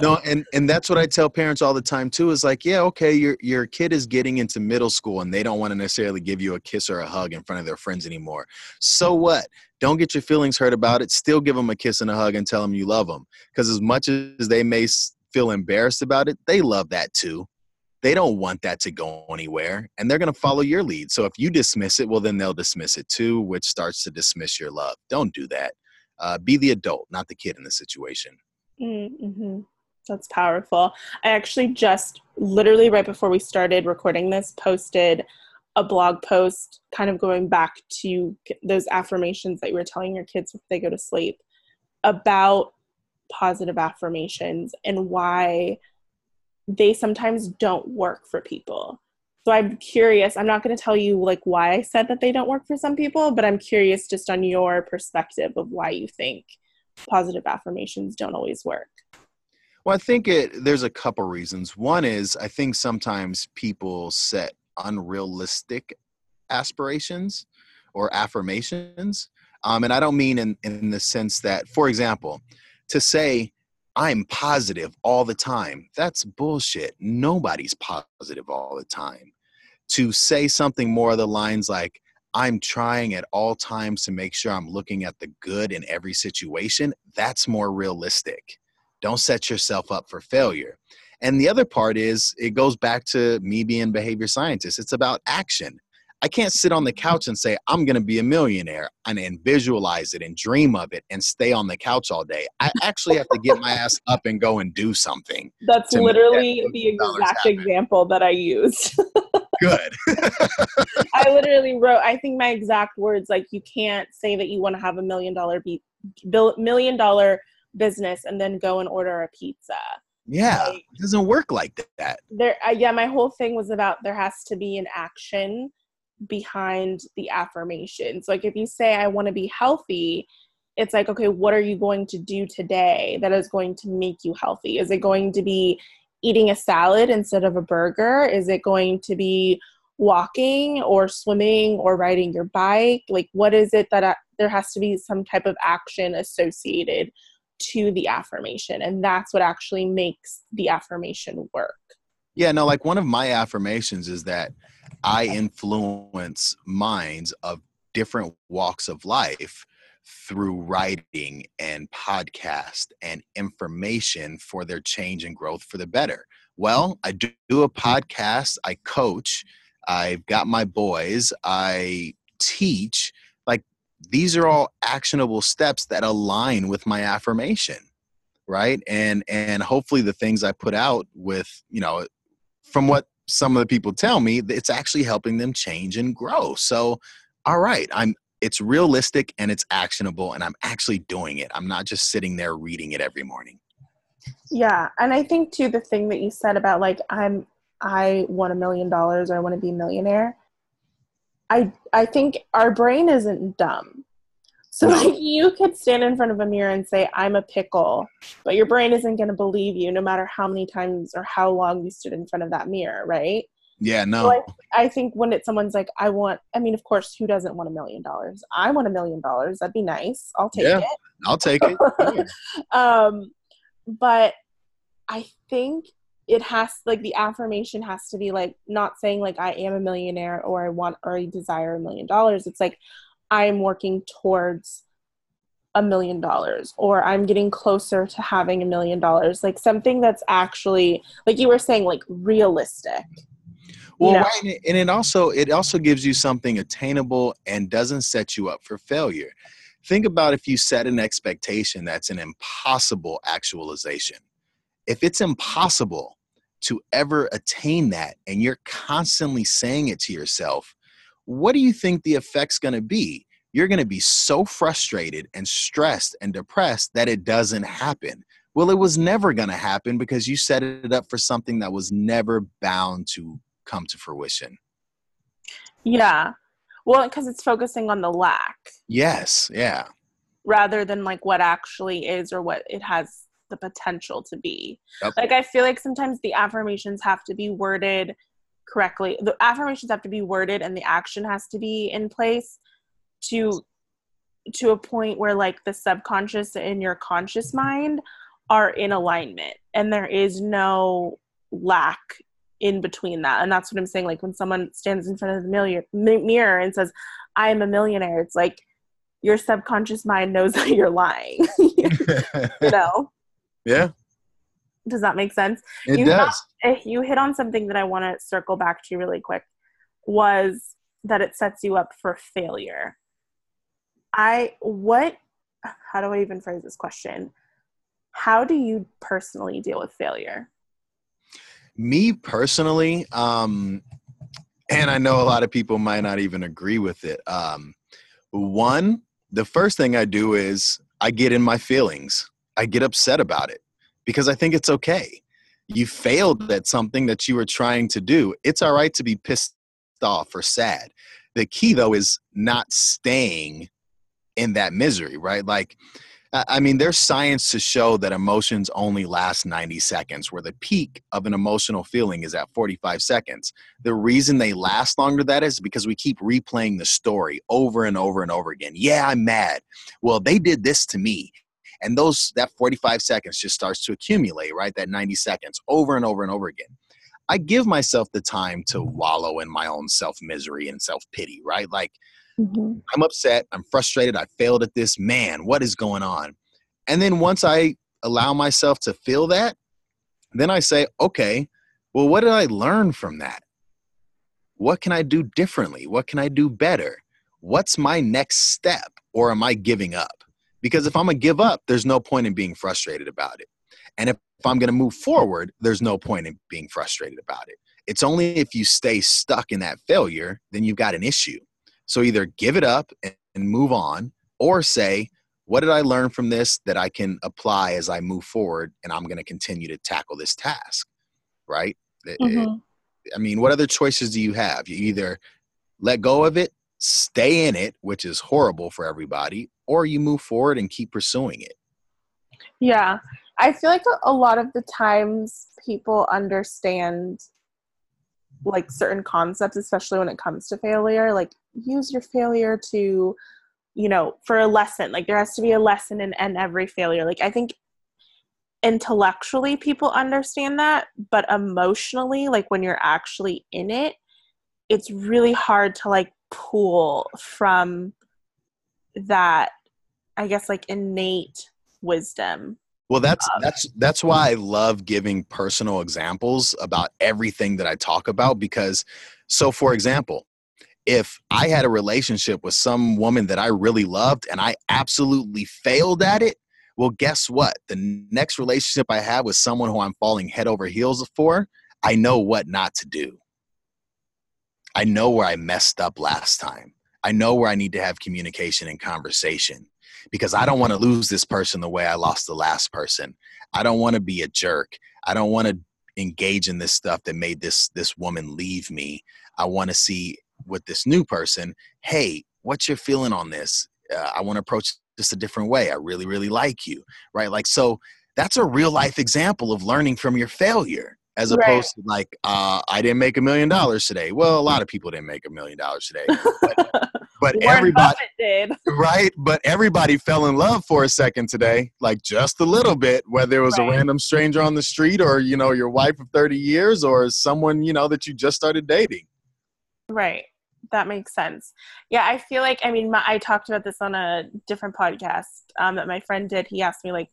no, and and that's what I tell parents all the time too. Is like, yeah, okay, your your kid is getting into middle school and they don't want to necessarily give you a kiss or a hug in front of their friends anymore. So what? Don't get your feelings hurt about it. Still give them a kiss and a hug and tell them you love them. Because as much as they may feel embarrassed about it, they love that too. They don't want that to go anywhere and they're going to follow your lead. So if you dismiss it, well, then they'll dismiss it too, which starts to dismiss your love. Don't do that. Uh, be the adult, not the kid in the situation. Mm-hmm. That's powerful. I actually just literally right before we started recording this posted a blog post kind of going back to those affirmations that you were telling your kids if they go to sleep about positive affirmations and why they sometimes don't work for people. So I'm curious, I'm not going to tell you like why I said that they don't work for some people, but I'm curious just on your perspective of why you think positive affirmations don't always work. Well, I think it there's a couple reasons. One is I think sometimes people set unrealistic aspirations or affirmations. Um, and I don't mean in, in the sense that, for example, to say I'm positive all the time. That's bullshit. Nobody's positive all the time. To say something more of the lines like, I'm trying at all times to make sure I'm looking at the good in every situation, that's more realistic. Don't set yourself up for failure. And the other part is it goes back to me being behavior scientist. It's about action. I can't sit on the couch and say, I'm going to be a millionaire and, and visualize it and dream of it and stay on the couch all day. I actually have to get my ass up and go and do something. That's literally that the exact example that I used. Good. I literally wrote, I think my exact words like, you can't say that you want to have a million dollar be- million dollar business and then go and order a pizza. Yeah, like, it doesn't work like that. There, uh, yeah, my whole thing was about there has to be an action behind the affirmations. Like if you say, I want to be healthy, it's like, okay, what are you going to do today that is going to make you healthy? Is it going to be eating a salad instead of a burger? Is it going to be walking or swimming or riding your bike? Like, what is it that uh, there has to be some type of action associated to the affirmation? And that's what actually makes the affirmation work. Yeah, no, like one of my affirmations is that I influence minds of different walks of life through writing and podcast and information for their change and growth for the better. Well, I do a podcast, I coach, I've got my boys, I teach. Like these are all actionable steps that align with my affirmation right and and hopefully the things i put out with you know from what some of the people tell me it's actually helping them change and grow. So all right i'm it's realistic and it's actionable and i'm actually doing it. I'm not just sitting there reading it every morning. Yeah and i think too the thing that you said about like i'm i want a million dollars or i want to be a millionaire i i think our brain isn't dumb so like you could stand in front of a mirror and say, I'm a pickle, but your brain isn't gonna believe you no matter how many times or how long you stood in front of that mirror, right? Yeah, no. So I, I think when it's someone's like, I want I mean, of course, who doesn't want a million dollars? I want a million dollars. That'd be nice. I'll take yeah, it. I'll take it. um but I think it has like the affirmation has to be like not saying like I am a millionaire or I want or I desire a million dollars. It's like I'm working towards a million dollars or I'm getting closer to having a million dollars. Like something that's actually, like you were saying, like realistic. Well, right, and it also it also gives you something attainable and doesn't set you up for failure. Think about if you set an expectation that's an impossible actualization. If it's impossible to ever attain that and you're constantly saying it to yourself, what do you think the effect's going to be? You're going to be so frustrated and stressed and depressed that it doesn't happen. Well, it was never going to happen because you set it up for something that was never bound to come to fruition. Yeah. Well, because it's focusing on the lack. Yes. Yeah. Rather than like what actually is or what it has the potential to be. Yep. Like, I feel like sometimes the affirmations have to be worded correctly. The affirmations have to be worded and the action has to be in place to to a point where like the subconscious and your conscious mind are in alignment and there is no lack in between that. And that's what i'm saying like when someone stands in front of the mirror and says i am a millionaire it's like your subconscious mind knows that you're lying. You know? Yeah does that make sense? It you does. if you hit on something that i want to circle back to really quick was that it sets you up for failure. I what how do i even phrase this question? How do you personally deal with failure? Me personally um and i know a lot of people might not even agree with it um one the first thing i do is i get in my feelings. I get upset about it because i think it's okay you failed mm-hmm. at something that you were trying to do it's all right to be pissed off or sad the key though is not staying in that misery right like I mean, there's science to show that emotions only last 90 seconds, where the peak of an emotional feeling is at 45 seconds. The reason they last longer that is because we keep replaying the story over and over and over again. Yeah, I'm mad. Well, they did this to me. And those that 45 seconds just starts to accumulate, right? That 90 seconds over and over and over again. I give myself the time to wallow in my own self misery and self pity, right? Like Mm-hmm. I'm upset. I'm frustrated. I failed at this. Man, what is going on? And then once I allow myself to feel that, then I say, okay, well, what did I learn from that? What can I do differently? What can I do better? What's my next step? Or am I giving up? Because if I'm going to give up, there's no point in being frustrated about it. And if, if I'm going to move forward, there's no point in being frustrated about it. It's only if you stay stuck in that failure, then you've got an issue. So either give it up and move on, or say, what did I learn from this that I can apply as I move forward and I'm going to continue to tackle this task? Right? Mm-hmm. I mean, what other choices do you have? You either let go of it, stay in it, which is horrible for everybody, or you move forward and keep pursuing it. Yeah. I feel like a lot of the times people understand like certain concepts, especially when it comes to failure. Like use your failure to, you know, for a lesson. Like there has to be a lesson in, in every failure. Like I think intellectually people understand that, but emotionally, like when you're actually in it, it's really hard to like pull from that, I guess, like innate wisdom well, that's that's that's why I love giving personal examples about everything that I talk about because so for example, if I had a relationship with some woman that I really loved and I absolutely failed at it, well, guess what? The next relationship I have with someone who I'm falling head over heels for, I know what not to do. I know where I messed up last time. I know where I need to have communication and conversation because I don't want to lose this person the way I lost the last person. I don't want to be a jerk. I don't want to engage in this stuff that made this this woman leave me. I want to see with this new person, hey, what's your feeling on this? Uh, I want to approach this a different way. I really really like you, right? Like so that's a real life example of learning from your failure as opposed right. to like uh, i didn't make a million dollars today. Well a lot of people didn't make a million dollars today but, but everybody did. Right but everybody fell in love for a second today like just a little bit whether it was right. a random stranger on the street or you know your wife of 30 years or someone you know that you just started dating. Right. That makes sense. Yeah i feel like i mean my, i talked about this on a different podcast um, that my friend did. He asked me like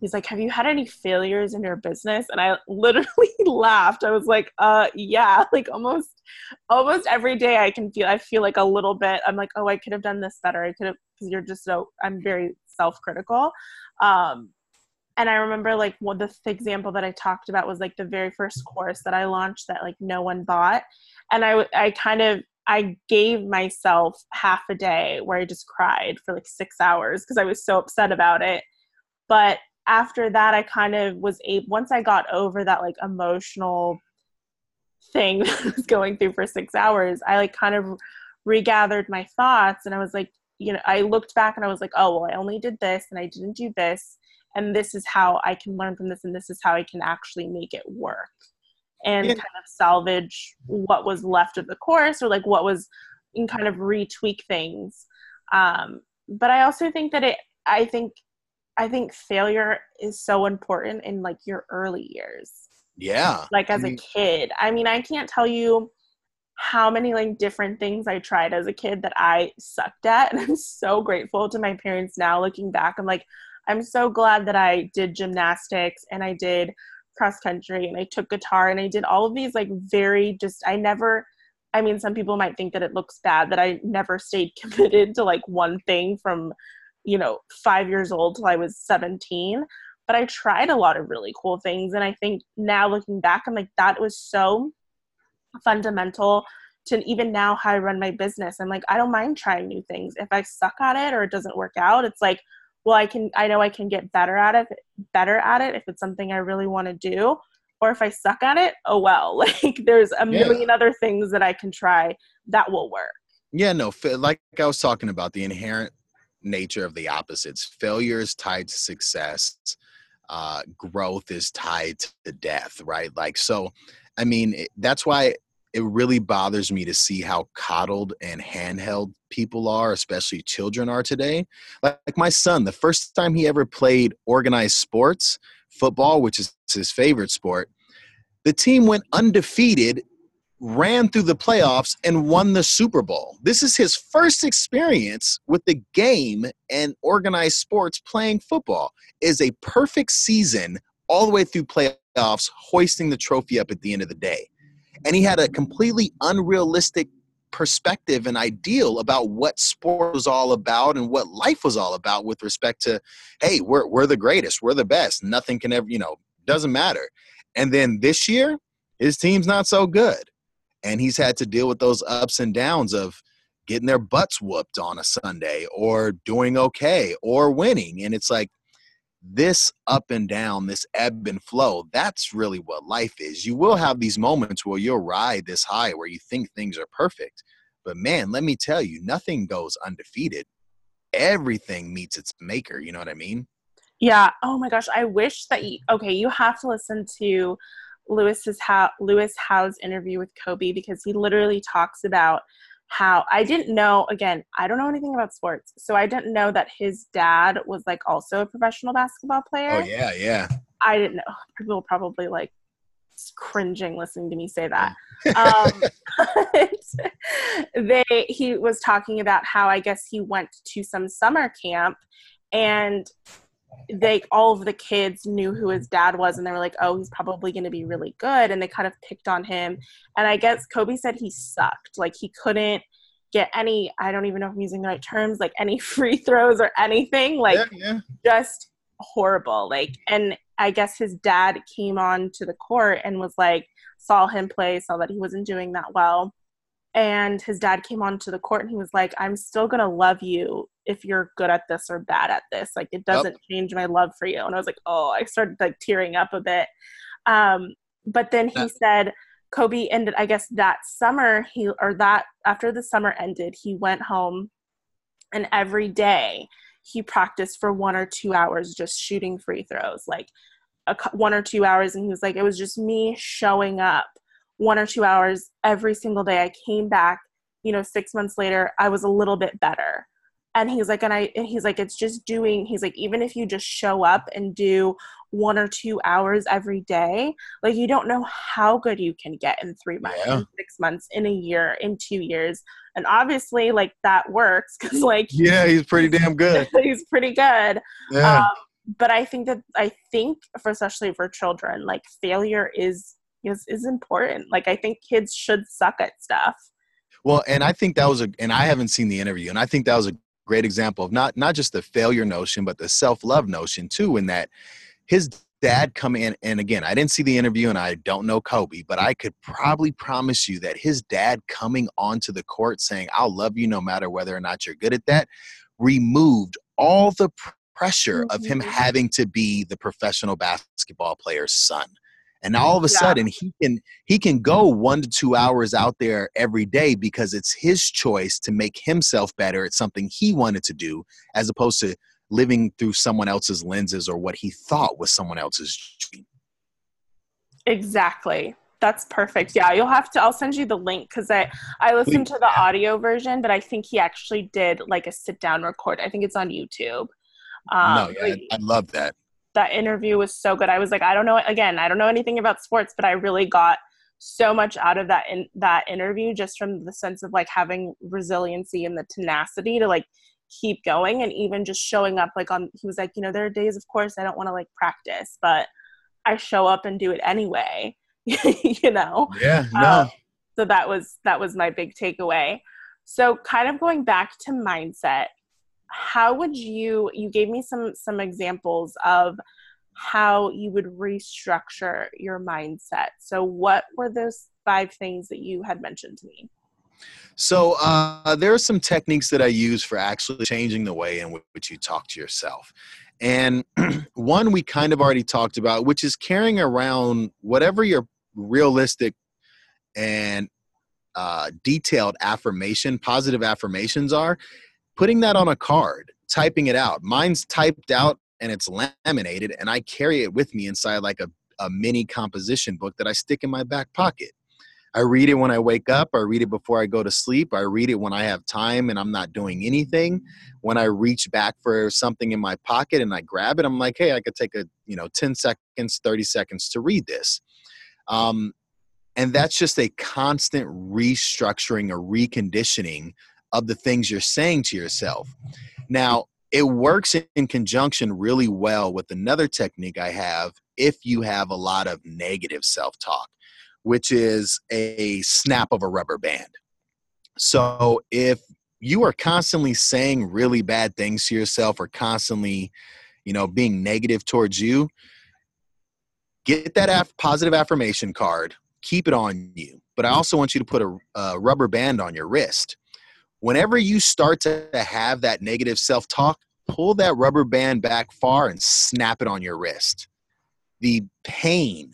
he's like, Have you had any failures in your business? And I literally laughed. I was like, uh yeah, like almost almost every day I can feel I feel like a little bit, I'm like, oh, I could have done this better. I could have because you're just so I'm very self-critical. Um and I remember like what the example that I talked about was like the very first course that I launched that like no one bought. And I I kind of I gave myself half a day where I just cried for like six hours because I was so upset about it. But after that i kind of was able once i got over that like emotional thing that I was going through for six hours i like kind of regathered my thoughts and i was like you know i looked back and i was like oh well i only did this and i didn't do this and this is how i can learn from this and this is how i can actually make it work and yeah. kind of salvage what was left of the course or like what was and kind of retweak things um, but i also think that it i think I think failure is so important in like your early years. Yeah. Like as I mean, a mm-hmm. kid. I mean, I can't tell you how many like different things I tried as a kid that I sucked at. And I'm so grateful to my parents now looking back. I'm like, I'm so glad that I did gymnastics and I did cross country and I took guitar and I did all of these like very just I never I mean some people might think that it looks bad that I never stayed committed to like one thing from you know 5 years old till I was 17 but I tried a lot of really cool things and I think now looking back I'm like that was so fundamental to even now how I run my business. I'm like I don't mind trying new things. If I suck at it or it doesn't work out, it's like well i can i know i can get better at it better at it if it's something i really want to do or if i suck at it oh well like there's a million yeah. other things that i can try that will work yeah no like i was talking about the inherent nature of the opposites failure is tied to success uh, growth is tied to death right like so i mean that's why it really bothers me to see how coddled and handheld people are, especially children are today. Like, like, my son, the first time he ever played organized sports, football, which is his favorite sport, the team went undefeated, ran through the playoffs, and won the Super Bowl. This is his first experience with the game and organized sports playing football. Is a perfect season all the way through playoffs, hoisting the trophy up at the end of the day and he had a completely unrealistic perspective and ideal about what sport was all about and what life was all about with respect to hey we're, we're the greatest we're the best nothing can ever you know doesn't matter and then this year his team's not so good and he's had to deal with those ups and downs of getting their butts whooped on a sunday or doing okay or winning and it's like this up and down, this ebb and flow, that's really what life is. You will have these moments where you'll ride this high where you think things are perfect. But man, let me tell you, nothing goes undefeated. Everything meets its maker. You know what I mean? Yeah. Oh my gosh. I wish that you, okay, you have to listen to Lewis's how Lewis Howes interview with Kobe because he literally talks about how I didn't know again, I don't know anything about sports. So I didn't know that his dad was like also a professional basketball player. Oh yeah, yeah. I didn't know. People probably like cringing listening to me say that. um, they he was talking about how I guess he went to some summer camp and they all of the kids knew who his dad was and they were like oh he's probably going to be really good and they kind of picked on him. And i guess kobe said he sucked. Like he couldn't get any i don't even know if i'm using the right terms like any free throws or anything like yeah, yeah. just horrible. Like and i guess his dad came on to the court and was like saw him play saw that he wasn't doing that well and his dad came onto the court and he was like i'm still going to love you if you're good at this or bad at this. Like it doesn't oh. change my love for you. And i was like oh i started like tearing up a bit. Um, but then he said kobe ended i guess that summer he or that after the summer ended he went home and every day he practiced for one or two hours just shooting free throws like a, one or two hours and he was like it was just me showing up one or two hours every single day. I came back, you know, six months later, I was a little bit better. And he's like, and I, and he's like, it's just doing, he's like, even if you just show up and do one or two hours every day, like you don't know how good you can get in three months, yeah. in six months, in a year, in two years. And obviously, like that works because, like, yeah, he's pretty damn good. he's pretty good. Yeah. Um, but I think that I think, for especially for children, like failure is is is important. Like I think kids should suck at stuff. Well, and I think that was a and I haven't seen the interview, and I think that was a great example of not not just the failure notion, but the self love notion too. In that his dad come in, and again, I didn't see the interview, and I don't know Kobe, but I could probably promise you that his dad coming onto the court saying, "I'll love you no matter whether or not you're good at that," removed all the pressure of him mm-hmm. having to be the professional basketball player's son and all of a yeah. sudden he can he can go one to two hours out there every day because it's his choice to make himself better at something he wanted to do as opposed to living through someone else's lenses or what he thought was someone else's dream exactly. That's perfect. Yeah you'll have to i'll send you the link because i i listened to the audio version but i think he actually did like a sit down record. I think it's on youtube. Um, no, yeah, like, I love that. That interview was so good. I was like, I don't know. Again, I don't know anything about sports, but I really got so much out of that in that interview just from the sense of like having resiliency and the tenacity to like keep going and even just showing up like on he was like you know there are days of course i don't want to like practice but i show up and do it anyway you know yeah no um, so that was that was my big takeaway so kind of going back to mindset how would you you gave me some some examples of how you would restructure your mindset so what were those five things that you had mentioned to me so uh, there are some techniques that I use for actually changing the way in which you talk to yourself. And one we kind of already talked about, which is carrying around whatever your realistic and uh, detailed affirmation, positive affirmations are, putting that on a card, typing it out. Mine's typed out and it's laminated, and I carry it with me inside like a, a mini composition book that I stick in my back pocket. I read it when I wake up. I read it before I go to sleep. I read it when I have time and I'm not doing anything. When I reach back for something in my pocket and I grab it, I'm like, hey, I could take a, you know, 10 seconds, 30 seconds to read this. Um, and that's just a constant restructuring or reconditioning of the things you're saying to yourself. Now, it works in conjunction really well with another technique I have if you have a lot of negative self talk which is a snap of a rubber band. So if you are constantly saying really bad things to yourself or constantly, you know, being negative towards you, get that af- positive affirmation card, keep it on you. But I also want you to put a, a rubber band on your wrist. Whenever you start to have that negative self talk, pull that rubber band back far and snap it on your wrist. The pain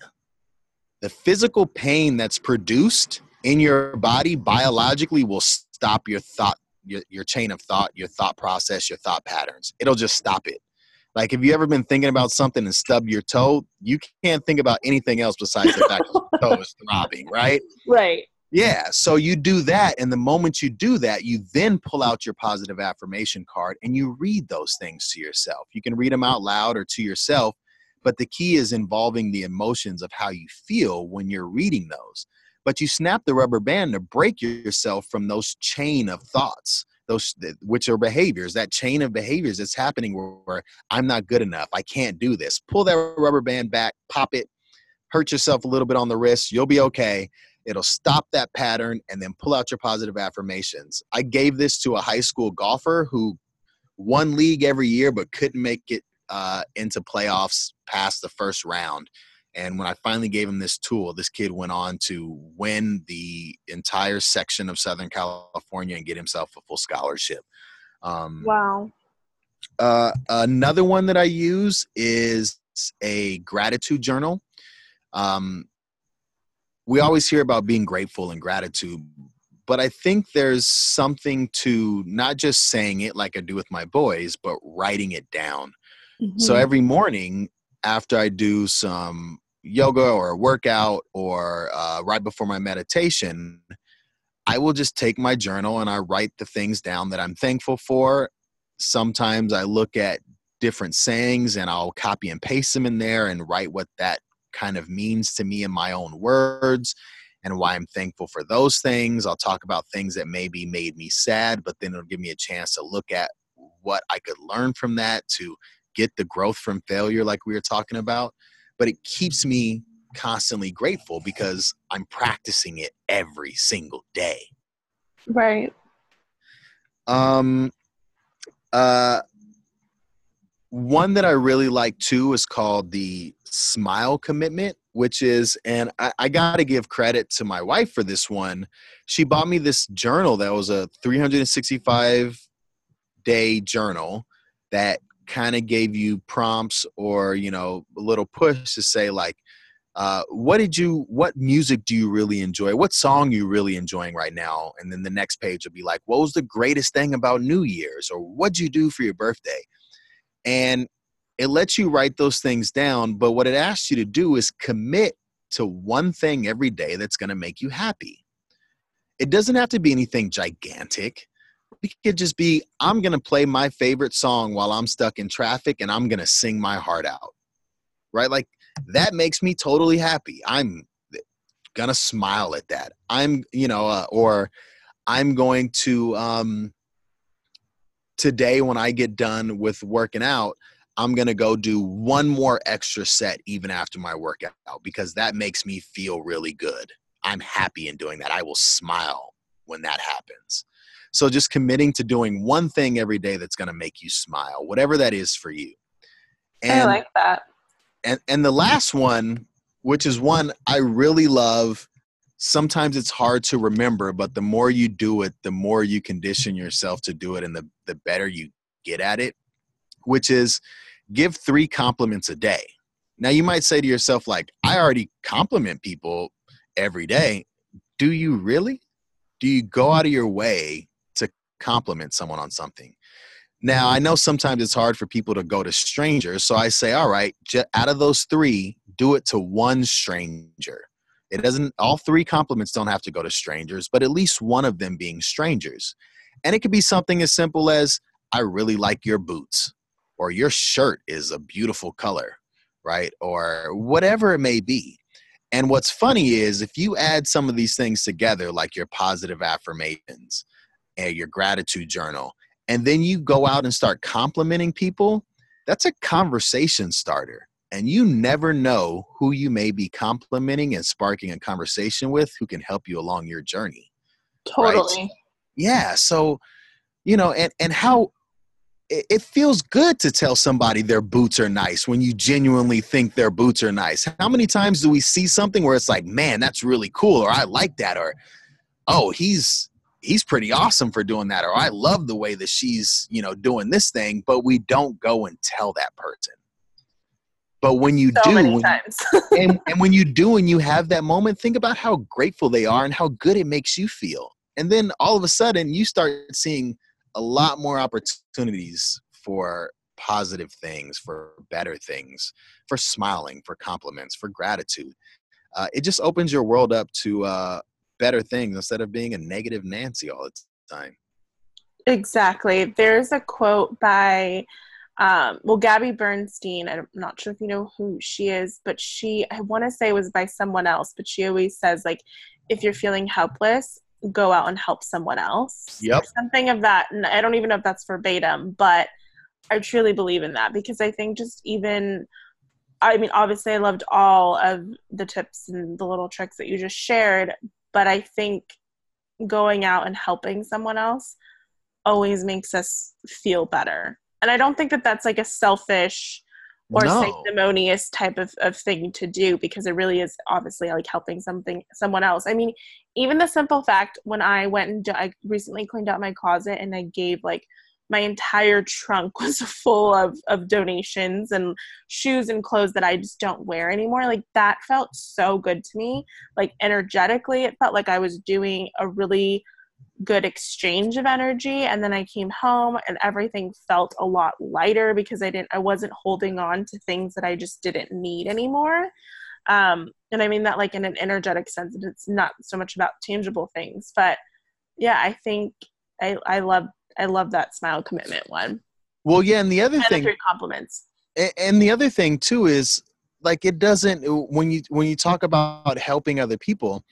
the physical pain that's produced in your body biologically will stop your thought your, your chain of thought your thought process your thought patterns. It'll just stop it. Like have you ever been thinking about something and stubbed your toe? You can't think about anything else besides the fact that your toe is throbbing right? Right yeah so you do that and the moment you do that you then pull out your positive affirmation card and you read those things to yourself. You can read them out loud or to yourself but the key is involving the emotions of how you feel when you're reading those. But you snap the rubber band to break yourself from those chain of thoughts those which are behaviors that chain of behaviors that's happening where, i'm not good enough i can't do this. Pull that rubber band back pop it hurt yourself a little bit on the wrist you'll be okay it'll stop that pattern and then pull out your positive affirmations i gave this to a high school golfer who won league every year but couldn't make it uh, into playoffs past the first round. And when I finally gave him this tool, this kid went on to win the entire section of Southern California and get himself a full scholarship. Um, wow. Uh, another one that I use is a gratitude journal. Um, we always hear about being grateful and gratitude, but I think there's something to not just saying it like I do with my boys, but writing it down. Mm-hmm. So every morning after I do some yoga or a workout or uh, right before my meditation, I will just take my journal and I write the things down that I'm thankful for. Sometimes I look at different sayings and I'll copy and paste them in there and write what that kind of means to me in my own words and why I'm thankful for those things. I'll talk about things that maybe made me sad, but then it'll give me a chance to look at what I could learn from that to get the growth from failure like we were talking about. But it keeps me constantly grateful because i'm practicing it every single day. Right. Um uh one that i really like too is called the smile commitment which is and i, I got to give credit to my wife for this one. She bought me this journal that was a 365 day journal that kind of gave you prompts or you know a little push to say like uh, what did you what music do you really enjoy? What song you really enjoying right now? And then the next page will be like what was the greatest thing about new year's? Or what'd you do for your birthday? And it lets you write those things down but what it asks you to do is commit to one thing every day that's going to make you happy it doesn't have to be anything gigantic it could just be I'm going to play my favorite song while I'm stuck in traffic and I'm going to sing my heart out. Right? Like that makes me totally happy. I'm going to smile at that. I'm, you know, uh, or I'm going to um today when I get done with working out, I'm going to go do one more extra set even after my workout because that makes me feel really good. I'm happy in doing that. I will smile when that happens. So just committing to doing one thing every day that's going to make you smile, whatever that is for you. And, I like that. And and the last one, which is one I really love, sometimes it's hard to remember, but the more you do it, the more you condition yourself to do it and the the better you get at it, which is give 3 compliments a day. Now you might say to yourself like, I already compliment people every day. Do you really? Do you go out of your way to compliment someone on something. Now, I know sometimes it's hard for people to go to strangers, so I say, all right, out of those three, do it to one stranger. It doesn't, all three compliments don't have to go to strangers, but at least one of them being strangers. And it could be something as simple as, I really like your boots, or your shirt is a beautiful color, right? Or whatever it may be. And what's funny is if you add some of these things together, like your positive affirmations, and your gratitude journal, and then you go out and start complimenting people, that's a conversation starter. And you never know who you may be complimenting and sparking a conversation with who can help you along your journey. Totally. Right? Yeah. So, you know, and, and how it feels good to tell somebody their boots are nice when you genuinely think their boots are nice. How many times do we see something where it's like, man, that's really cool, or I like that, or oh, he's he's pretty awesome for doing that or i love the way that she's you know doing this thing but we don't go and tell that person. But when you so do when, and, and when you do and you have that moment think about how grateful they are and how good it makes you feel. And then all of a sudden you start seeing a lot more opportunities for positive things for better things for smiling for compliments for gratitude uh, it just opens your world up to uh, better things instead of being a negative Nancy all the time. Exactly. There's a quote by, um, well, Gabby Bernstein. I'm not sure if you know who she is, but she, I want to say it was by someone else, but she always says, like, if you're feeling helpless, go out and help someone else. Yep. something of that. And I don't even know if that's verbatim, but I truly believe in that because I think just even I mean, obviously, I loved all of the tips and the little tricks that you just shared, but I think going out and helping someone else always makes us feel better. And I don't think that that's like a selfish or no. sanctimonious type of, of thing to do because it really is obviously like helping something someone else. I mean, even the simple fact when I went and I recently cleaned out my closet and I gave like my entire trunk was full of, of donations and shoes and clothes that I just don't wear anymore. Like that felt so good to me. Like energetically, it felt like I was doing a really good exchange of energy. And then I came home and everything felt a lot lighter because I didn't, I wasn't holding on to things that I just didn't need anymore. Um, and I mean that like in an energetic sense, it's not so much about tangible things, but yeah, I think I, I love I love that smile commitment one. Well, yeah, and the other and thing, the compliments. And the other thing too is like it doesn't when you when you talk about helping other people,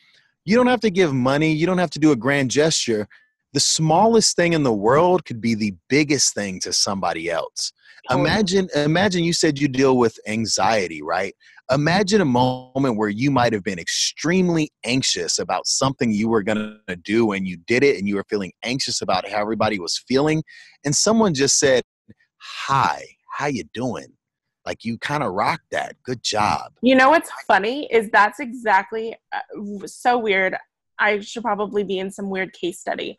you don't have to give money. You don't have to do a grand gesture. The smallest thing in the world could be the biggest thing to somebody else. Imagine, imagine you said you deal with anxiety, right? Imagine a moment where you might have been extremely anxious about something you were going to do and you did it and you were feeling anxious about how everybody was feeling and someone just said, "Hi, how you doing?" Like you kind of rocked that. Good job. You know what's funny is that's exactly uh, so weird. I should probably be in some weird case study.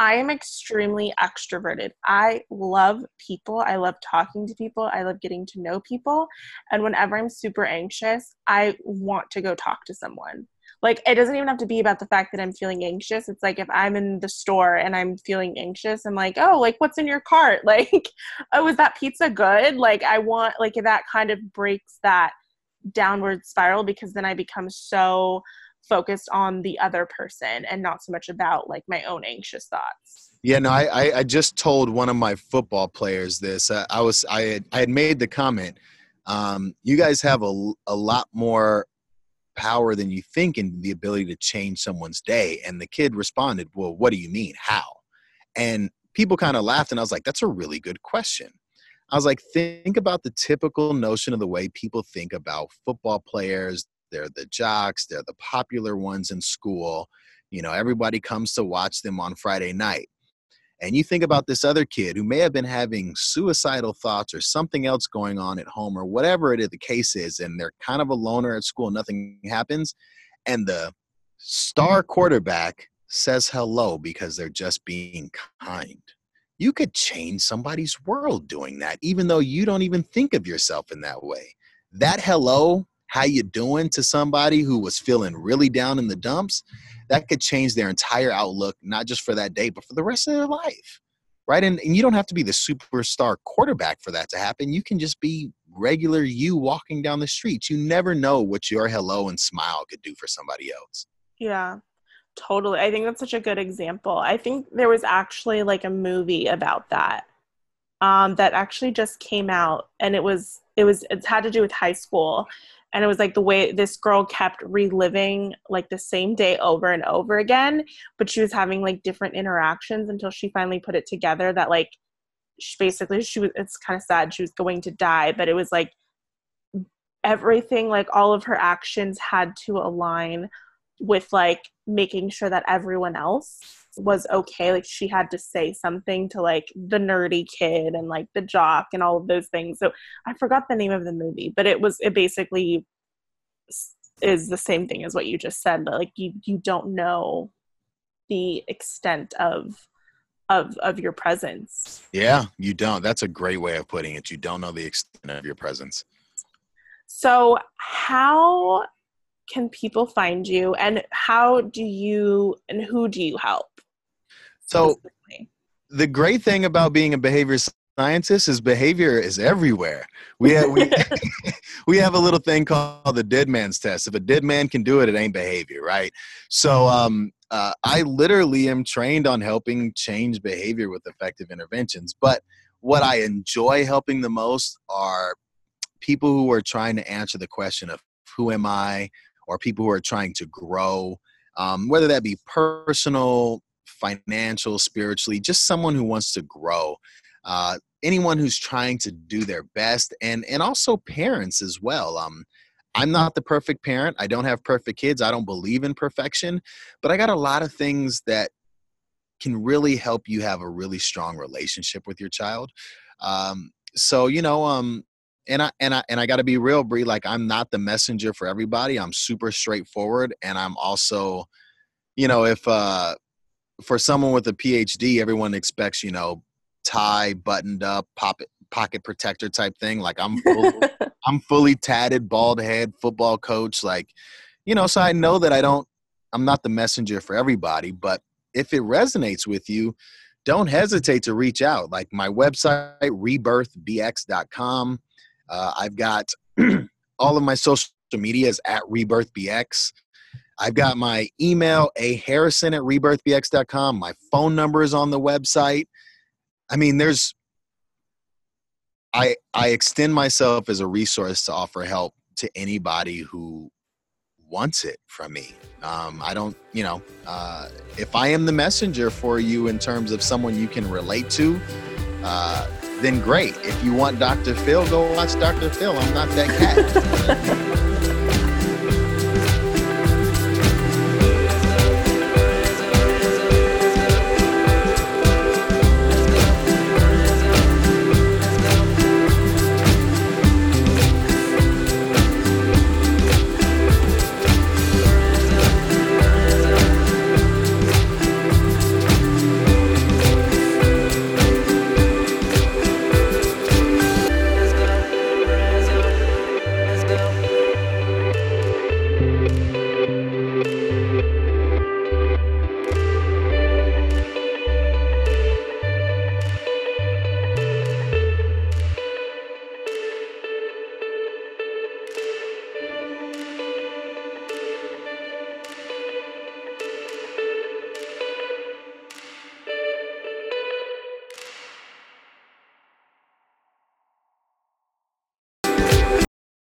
I am extremely extroverted. I love people. I love talking to people. I love getting to know people. And whenever I'm super anxious, I want to go talk to someone. Like, it doesn't even have to be about the fact that I'm feeling anxious. It's like if I'm in the store and I'm feeling anxious, I'm like, oh, like, what's in your cart? Like, oh, is that pizza good? Like, I want, like, that kind of breaks that downward spiral because then I become so focused on the other person and not so much about like my own anxious thoughts. Yeah, no, I, I just told one of my football players this. Uh, I was I had, I had made the comment. Um, you guys have a, a lot more power than you think in the ability to change someone's day. And the kid responded, "Well, what do you mean? How?" And people kind of laughed, and I was like, "That's a really good question." I was like, think about the typical notion of the way people think about football players. They're the jocks, they're the popular ones in school. You know, everybody comes to watch them on Friday night. And you think about this other kid who may have been having suicidal thoughts or something else going on at home or whatever it is the case is, and they're kind of a loner at school, nothing happens. And the star quarterback says hello because they're just being kind you could change somebody's world doing that even though you don't even think of yourself in that way that hello how you doing to somebody who was feeling really down in the dumps that could change their entire outlook not just for that day but for the rest of their life right and, and you don't have to be the superstar quarterback for that to happen you can just be regular you walking down the street you never know what your hello and smile could do for somebody else yeah Totally. I think that's such a good example. I think there was actually like a movie about that. Um, that actually just came out and it was it was it had to do with high school and it was like the way this girl kept reliving like the same day over and over again but she was having like different interactions until she finally put it together that like she basically she was it's kind of sad she was going to die but it was like everything like all of her actions had to align with like making sure that everyone else was okay like she had to say something to like the nerdy kid and like the jock and all of those things. So i forgot the name of the movie but it was it basically is the same thing as what you just said but like you you don't know the extent of of of your presence. Yeah you don't. That's a great way of putting it. You don't know the extent of your presence. So how can people find you and how do you and who do you help? So the great thing about being a behavior scientist is behavior is everywhere. We have, we, we have a little thing called the dead man's test. If a dead man can do it, it ain't behavior, right? So um, uh, I literally am trained on helping change behavior with effective interventions. But what I enjoy helping the most are people who are trying to answer the question of who am I? or people who are trying to grow, um, whether that be personal, financial, spiritually, just someone who wants to grow. Uh, anyone who's trying to do their best, and and also parents as well. Um, I'm not the perfect parent. I don't have perfect kids. I don't believe in perfection, but I got a lot of things that can really help you have a really strong relationship with your child. Um, so you know, um, and I and I and I got to be real, Bree. Like I'm not the messenger for everybody. I'm super straightforward, and I'm also, you know, if uh, for someone with a PhD, everyone expects you know tie buttoned up, pocket pocket protector type thing. Like I'm fully, I'm fully tatted, bald head, football coach. Like, you know, so I know that I don't. I'm not the messenger for everybody, but if it resonates with you, don't hesitate to reach out. Like my website, rebirthbx.com. Uh, I've got all of my social medias at RebirthBX. I've got my email, a harrison at rebirthbx.com. My phone number is on the website. I mean, there's, I, I extend myself as a resource to offer help to anybody who wants it from me. Um, I don't, you know, uh, if I am the messenger for you in terms of someone you can relate to, uh, then great. If you want Dr. Phil, go watch Dr. Phil. I'm not that cat.